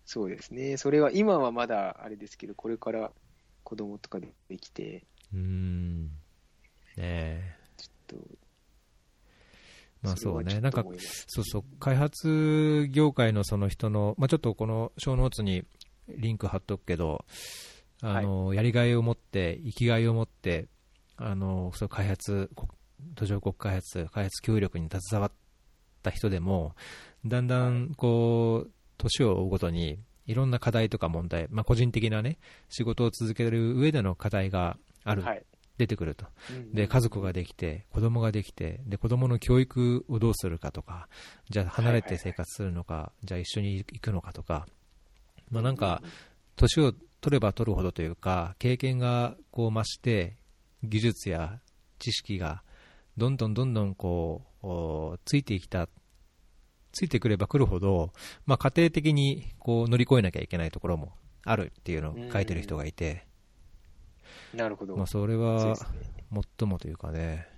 そうですね。それは、今はまだあれですけど、これから子供とかでできて、うーん、ねえ、ちょっと、まあそうね、なんかそうそう、開発業界のその人の、まあ、ちょっとこの小ノーツにリンク貼っとくけど、あのやりがいを持って、生きがいを持って、あのそう開発、こ途上国開発、開発協力に携わった人でも、だんだんこう年を追うごとに、いろんな課題とか問題、まあ、個人的なね、仕事を続ける上での課題がある、はい。出てくると。うんで、家族ができて、子供ができて、で、子供の教育をどうするかとか、じゃあ離れて生活するのか、じゃあ一緒に行くのかとか、まあなんか、年を取れば取るほどというか、経験がこう増して、技術や知識がどんどんどんどんこう、おついてきた、ついてくればくるほど、まあ家庭的にこう乗り越えなきゃいけないところもあるっていうのを書いてる人がいて、なるほど。まあそれは。最もというかね、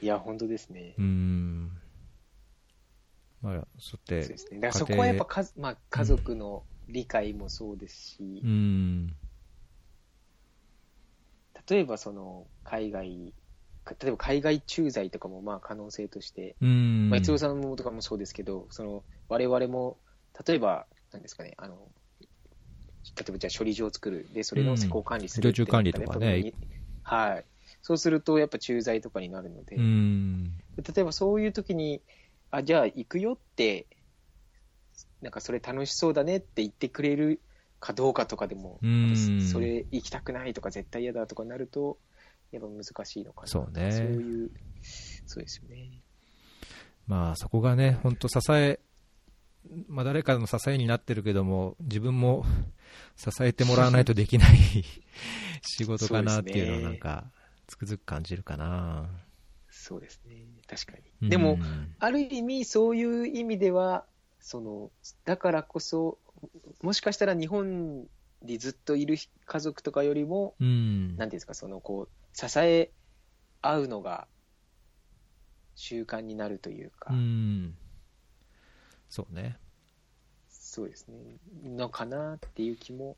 いや、本当ですね。うーん。まあ、そって、そうですね。だからそこはやっぱか、まあ、家族の理解もそうですしう、ーん。例えばその、海外、か例えば海外駐在とかもまあ可能性として、うーん。まあ、逸郎さんもとかもそうですけど、その、我々も、例えば、なんですかね、あの、例えばじゃあ処理場を作る。で、それの施工管理するうん常駐管理とかねはい。そうすると、やっぱ駐在とかになるので。例えばそういう時に、あ、じゃあ行くよって、なんかそれ楽しそうだねって言ってくれるかどうかとかでも、うんそれ行きたくないとか絶対嫌だとかなると、やっぱ難しいのかな。そうねそういう、そうですよね。まあ、そこがね、本当支え、まあ、誰かの支えになってるけども、自分も *laughs* 支えてもらわないとできない *laughs* 仕事かなっていうのをなんか、つくづく感じるかな。そうですね。確かに。でも、うんある意味、そういう意味では、その、だからこそ、もしかしたら日本にずっといる家族とかよりも、うん。なんていうんですか、その、こう、支え合うのが習慣になるというか、うん。そうね。そうですね、のかなっていう気も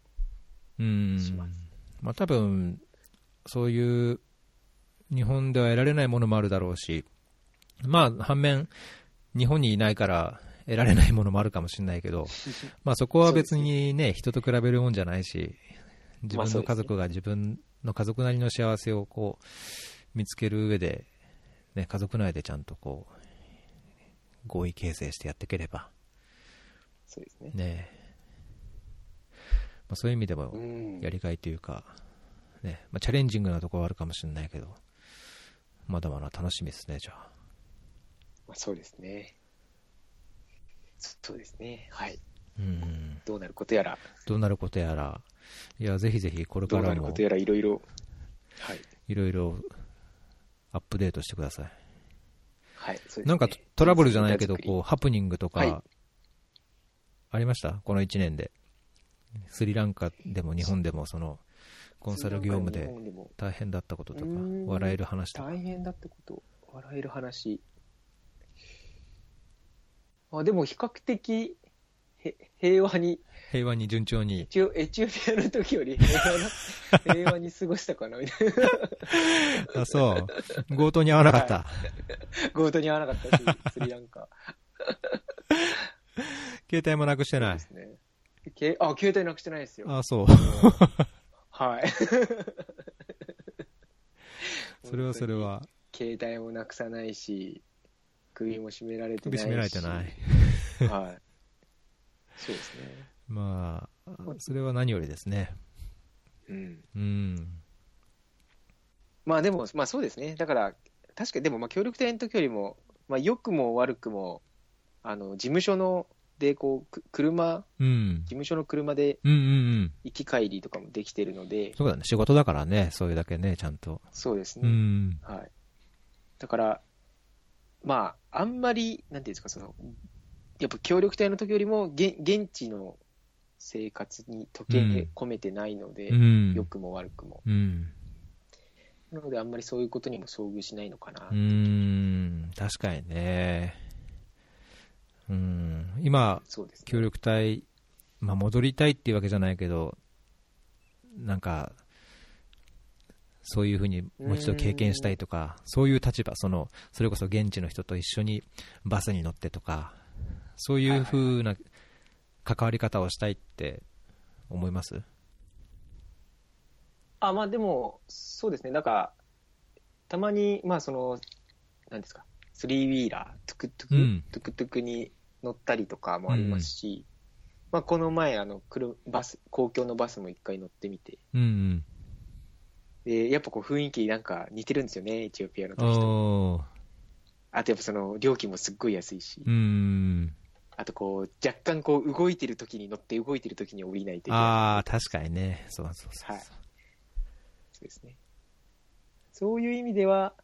うんします。まあ多分、そういう日本では得られないものもあるだろうし、まあ反面、日本にいないから得られないものもあるかもしれないけど、*laughs* まあそこは別にね、人と比べるもんじゃないし、自分の家族が自分の家族なりの幸せをこう見つける上で、ね、家族内でちゃんとこう、合意形成してやっていければ、そうですね。ね、まあ、そういう意味でもうん。やりがいというか、ねまあ、チャレンジングなところはあるかもしれないけど、まだまだ楽しみですね、じゃあ。まあ、そうですね。そうですね。はい。うん、どうなることやら、どうなることやら、いや、ぜひぜひこれどからもうなることやら、いろいろ、はい。いろいろアップデートしてください。はい。ねなんかトラブルじゃないけど、こう、ハプニングとはいか、ありました？この1年で。スリランカでも日本でも、その、コンサル業務で大変だったこととか笑える話とか。大変だってこと、笑える話。あでも比較的へ平和に、平和に順調に。一応エチオピアの時より *laughs* 平和な平和に過ごしたかなみたいな。*laughs* あ、そう。強盗に遭わなかった。強盗に合わなかったし、スリランカ。*laughs* 携帯もなくしてないで。すね。けあ、携帯なくしてないですよ。あ、そう。はい。それはそれは。携帯もなくさないし、首も絞められてないし。首絞められてない。はい。*laughs* そうですね。まあ、それは何よりですね。うん。うん。まあでも、まあそうですね。だから、確かにでも、まあ協力隊の時よりも、まあ良くも悪くも、あの、事務所の、で、こう、く車、うん事。務所の車でうんうんうん。行き帰りとかもできてるので、そうだね。仕事だからね。そういうだけね、ちゃんと。うそうですね。ん。はい。だから、まあ、あんまり、なんていうんですか、その、やっぱ協力隊の時よりも、げ現地の生活に溶け込めてないので、うん。良くも悪くも。うん。なので、あんまりそういうことにも遭遇しないのかな。うん。確かにね。うん。今、ね。協力隊、まあ、戻りたいっていうわけじゃないけど、なんか、そういうふうにもう一度経験したいとか、そういう立場、その、それこそ現地の人と一緒にバスに乗ってとか、そういうふうな関わり方をしたいって思います？あ、まあでも、そうですね。なんか、たまに、まあその、なんですか、スリーウィーラー、トゥクトゥク、うんトゥクトゥクに乗ったりとかもありますし、まあ、この前あの車バス、公共のバスも一回乗ってみて、うんうん。でやっぱこう雰囲気なんか似てるんですよね、エチオピアの時と。あとやっぱその料金もすっごい安いし、うん。あとこう若干こう動いてる時に乗って動いてる時に降りないといけない。ああ、確かにね。そうそうそう。はいそうですね。そういう意味では、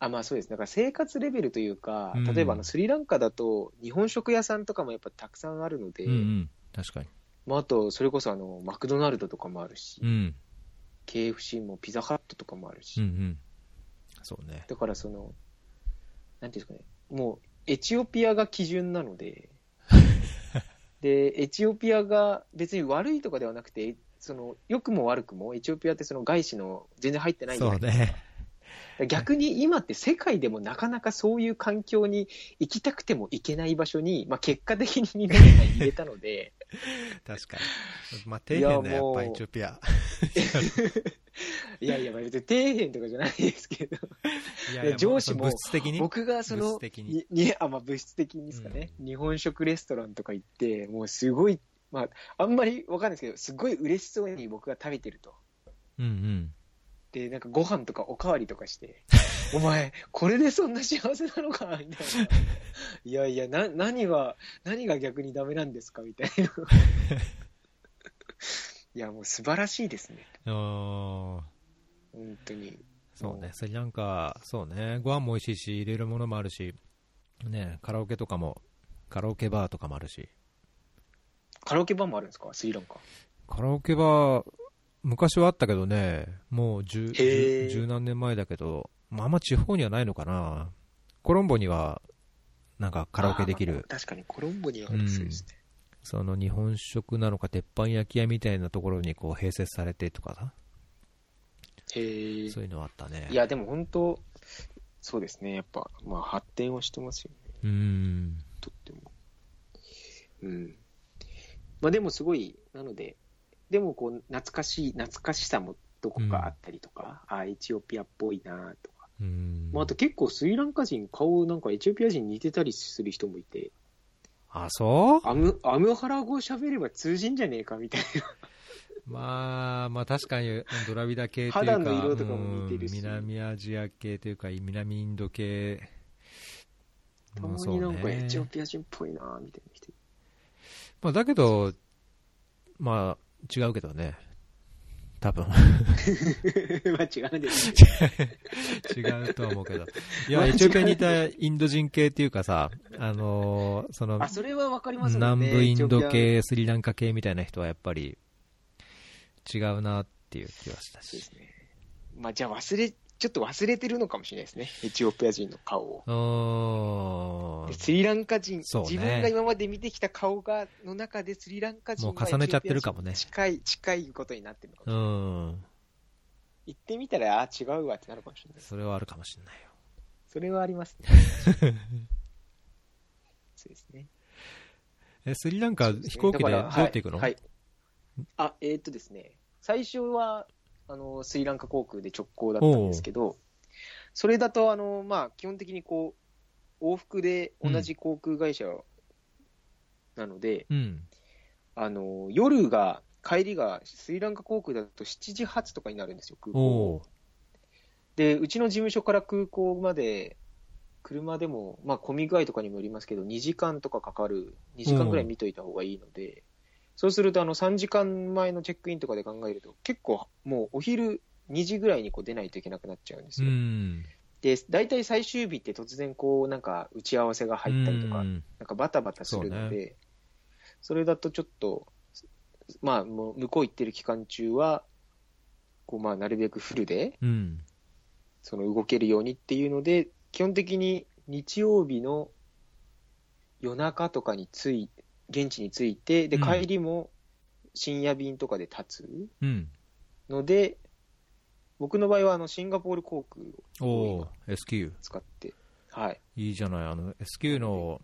あ、まあそうです。だから生活レベルというかうん、例えばあのスリランカだと日本食屋さんとかもやっぱたくさんあるので、うんうん。確かに。まああとそれこそあのマクドナルドとかもあるし、うん。KFC もピザハットとかもあるし、うんうん。そうね。だからその、なんていうんですかね、もうエチオピアが基準なので、*laughs* で、エチオピアが別に悪いとかではなくて、その良くも悪くもエチオピアってその外資の全然入ってないじゃそうないですか。ね。逆に今って世界でもなかなかそういう環境に行きたくても行けない場所に、まあ、結果的に日本が入れたので、*laughs* 確かに。まあ、底辺だよ、いやっぱエチオピア。*laughs* いやいや、まあ別に底辺とかじゃないですけど、いや上司も物質的に？僕がその物質的にににあ、まあ、物質的にですかね、日本食レストランとか行って、もうすごい、まあ、あんまりわかんないですけど、すごい嬉しそうに僕が食べてると。うんうん。で、なんかご飯とかおかわりとかして、*laughs* お前、これでそんな幸せなのか *laughs* みたいな。いやいや、な、何が、何が逆にダメなんですか？みたいな。*laughs* いや、もう素晴らしいですね。本当に。そうね、スリランカ、そうね、ご飯も美味しいし、入れるものもあるし、ね、カラオケとかも、カラオケバーとかもあるし、カラオケバーもあるんですか？スリランカ。カラオケバー、昔はあったけどね、もう十十何年前だけど、まあ、あんま地方にはないのかな、コロンボには、なんかカラオケできる、確かにコロンボにはあるそうですね。その日本食なのか、鉄板焼き屋みたいなところにこう併設されてとかさ、へえ。そういうのあったね。いや、でも本当、そうですね。やっぱ、まあ発展はしてますよね。うーん、とっても。うん。まあでもすごい、なので、でもこう、懐かしい、懐かしさもどこかあったりとか、ああ、エチオピアっぽいなとか。まああと結構スリランカ人、顔なんかエチオピア人に似てたりする人もいて、あ、そう？アム、アムハラ語喋れば通じんじゃねえかみたいな。*laughs* まあ、まあ確かにドラビダ系というか、肌の色とかも似てるしうん南アジア系というか、南インド系たまになんかエチオね。ピア人っぽいなみたいな人。まあだけど、まあ違うけどね。多分 *laughs* まあ違うんですね。違う *laughs* とは思うけど。いや、まあエチオピアにいたインド人系っていうかさ、あのーそのあ、、それはわかりますもんね。南部インド系、スリランカ系みたいな人はやっぱり違うなっていう気はしたし。ね。まあ、じゃあ忘れ、ちょっと忘れてるのかもしれないですね。エチオピア人の顔を。スリランカ人、そうね自分が今まで見てきた顔が、の中でスリランカ人はもう重ねちゃってるかもね近い、近いことになってるのかも。うん。言ってみたら、あ、違うわってなるかもしれない。それはあるかもしれないよ。それはありますね。*laughs* そうですね。え、スリランカ、飛行機でどうやって行くの、はい。はいあ、えーっとですね、最初は、あの、スリランカ航空で直行だったんですけど、それだと、あの、まあ、基本的にこう、往復で同じ航空会社なので、うん。あの、夜が、帰りがスリランカ航空だと7時発とかになるんですよ、空港。で、うちの事務所から空港まで、車でも、まあ、混み具合とかにもよりますけど、2時間とかかかる、2時間ぐらい見といた方がいいので、そうすると、あの、3時間前のチェックインとかで考えると、結構、もうお昼2時ぐらいにこう出ないといけなくなっちゃうんですうよ。ん。で、大体最終日って突然こう、なんか打ち合わせが入ったりとか、うんなんかバタバタするのそうで、それだとちょっと、まあ、もう向こう行ってる期間中は、こう、まあ、なるべくフルで、うん。その動けるようにっていうので、基本的に日曜日の夜中とかに着い、現地に着いて、で、うん帰りも深夜便とかで立つうん。ので、僕の場合はあのシンガポール航空をおー SQ。使って、はい。いいじゃない。あの、SQ の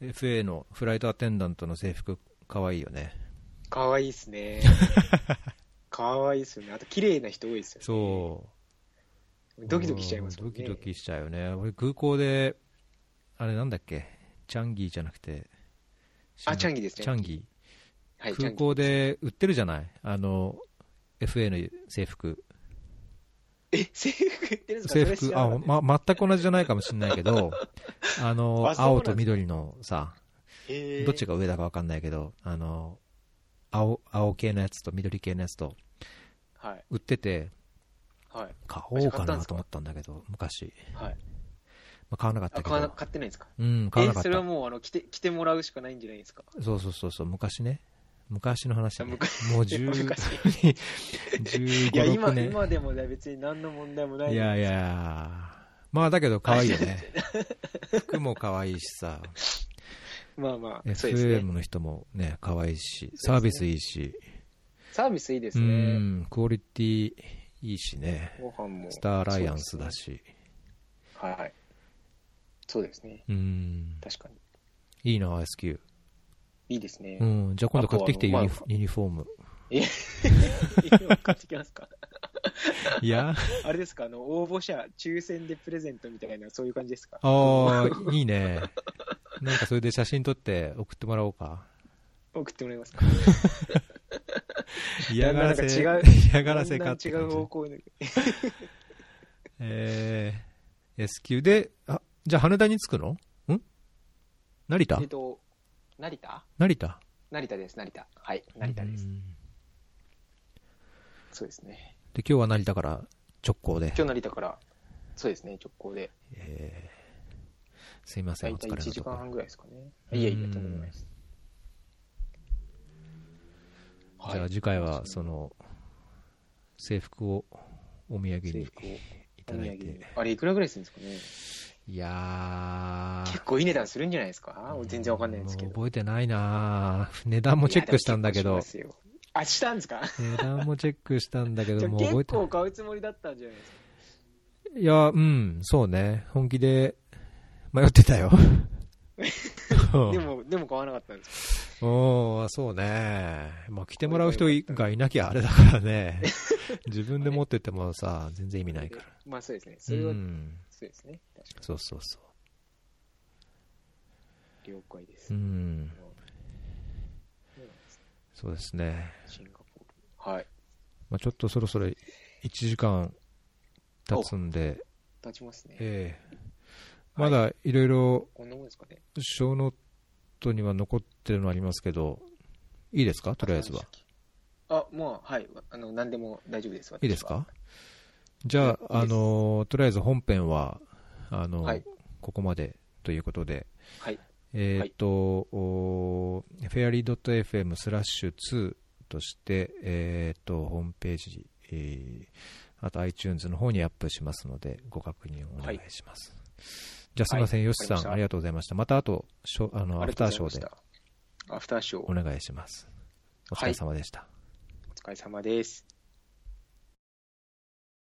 FA のフライトアテンダントの制服、かわいいよね。かわいいっすね。*laughs* かわいいっすよね。あと、綺麗な人多いっすよね。そう。ドキドキしちゃいますもんね。ドキドキしちゃうよね。俺空港で、あれなんだっけ？チャンギーじゃなくて、あ、チャンギですね。チャンギ。はい、空港で売ってるじゃない？あの、FA の制服。え、制服売ってるんですか？制服、あ、ま、全く同じじゃないかもしれないけど、*laughs* あの、青と緑のさ、どっちが上だか分かんないけど、あの、青、青系のやつと緑系のやつと、売ってて、はい、買おうかなと思ったんだけど、昔。はい。まあ、買わなかったけど。買買ってないですか？うん、買わなかった。それはもう、あの、着て、着てもらうしかないんじゃないですか？そうそうそうそう、昔ね。昔の話、ね、昔もう10、*laughs* 15、*laughs* いや、今、今でもね、別に何の問題もないいやいや、まあだけど可愛いよね。*laughs* 服も可愛いしさ。まあまあ、FM の人もね、可愛いし、サービスいいし。サービスいいですね。うん、クオリティいいしね。ご飯も。スターアライアンスだし。はいはい。そうですね。うん。確かに。いいな、SQ。いいですね。うん。じゃあ今度買ってきてユニ,、ユニフォーム。え *laughs* 買ってきますか？*laughs* いや。あれですか、あの、応募者、抽選でプレゼントみたいな、そういう感じですか？ああ、いいね。なんかそれで写真撮って送ってもらおうか。送ってもらいますか？*laughs* 嫌がらせ、嫌がらせか違う方向に。えー、S 級で、あ、じゃあ羽田に着くの？ん？成田？えっと、成田？成田？成田です、成田。はい、成田です。そうですね。で、今日は成田から直行で。今日成田から、そうですね、直行で。えー、すいません、大体1時間半ぐらいですかね。いやいや、とんでもないです。じゃあ次回は、その、制服をお土産にいただいて。あれ、いくらぐらいするんですかね？いや結構いい値段するんじゃないですか？全然わかんないんですけど。覚えてないな値段もチェックしたんだけど。あ、したんですか？値段もチェックしたんだけど、*laughs* もう覚えて結構買うつもりだったんじゃないですか？いや、うん、そうね。本気で迷ってたよ。*laughs* でも、でも買わなかったんですかおー、そうね。まあ、来てもらう人がいなきゃあれだからね。自分で持っててもさ、全然意味ないから。*laughs* まあそうですね。それは、うん、そうですね。そうそうそう。了解です。うん。そうですね。シンガポール。はい。まあちょっとそろそろ1時間経つんで。経ちますね。ええーまだいろいろ、小ノートには残ってるのありますけど、いいですか？とりあえずは。あ、もう、はい。あの、何でも大丈夫です。いいですか？じゃあ、あの、とりあえず本編は、あの、はい、ここまでということで、はい。えっ、と、はい、fairy.fm スラッシュ2として、えっ、ー、と、ホームページ、えー、あと iTunes の方にアップしますので、ご確認お願いします。はいじゃあすみません、よしさん、ありがとうございました。またあと、あの、アフターショーで。アフターショー。お願いします。お疲れ様でした。お疲れ様です。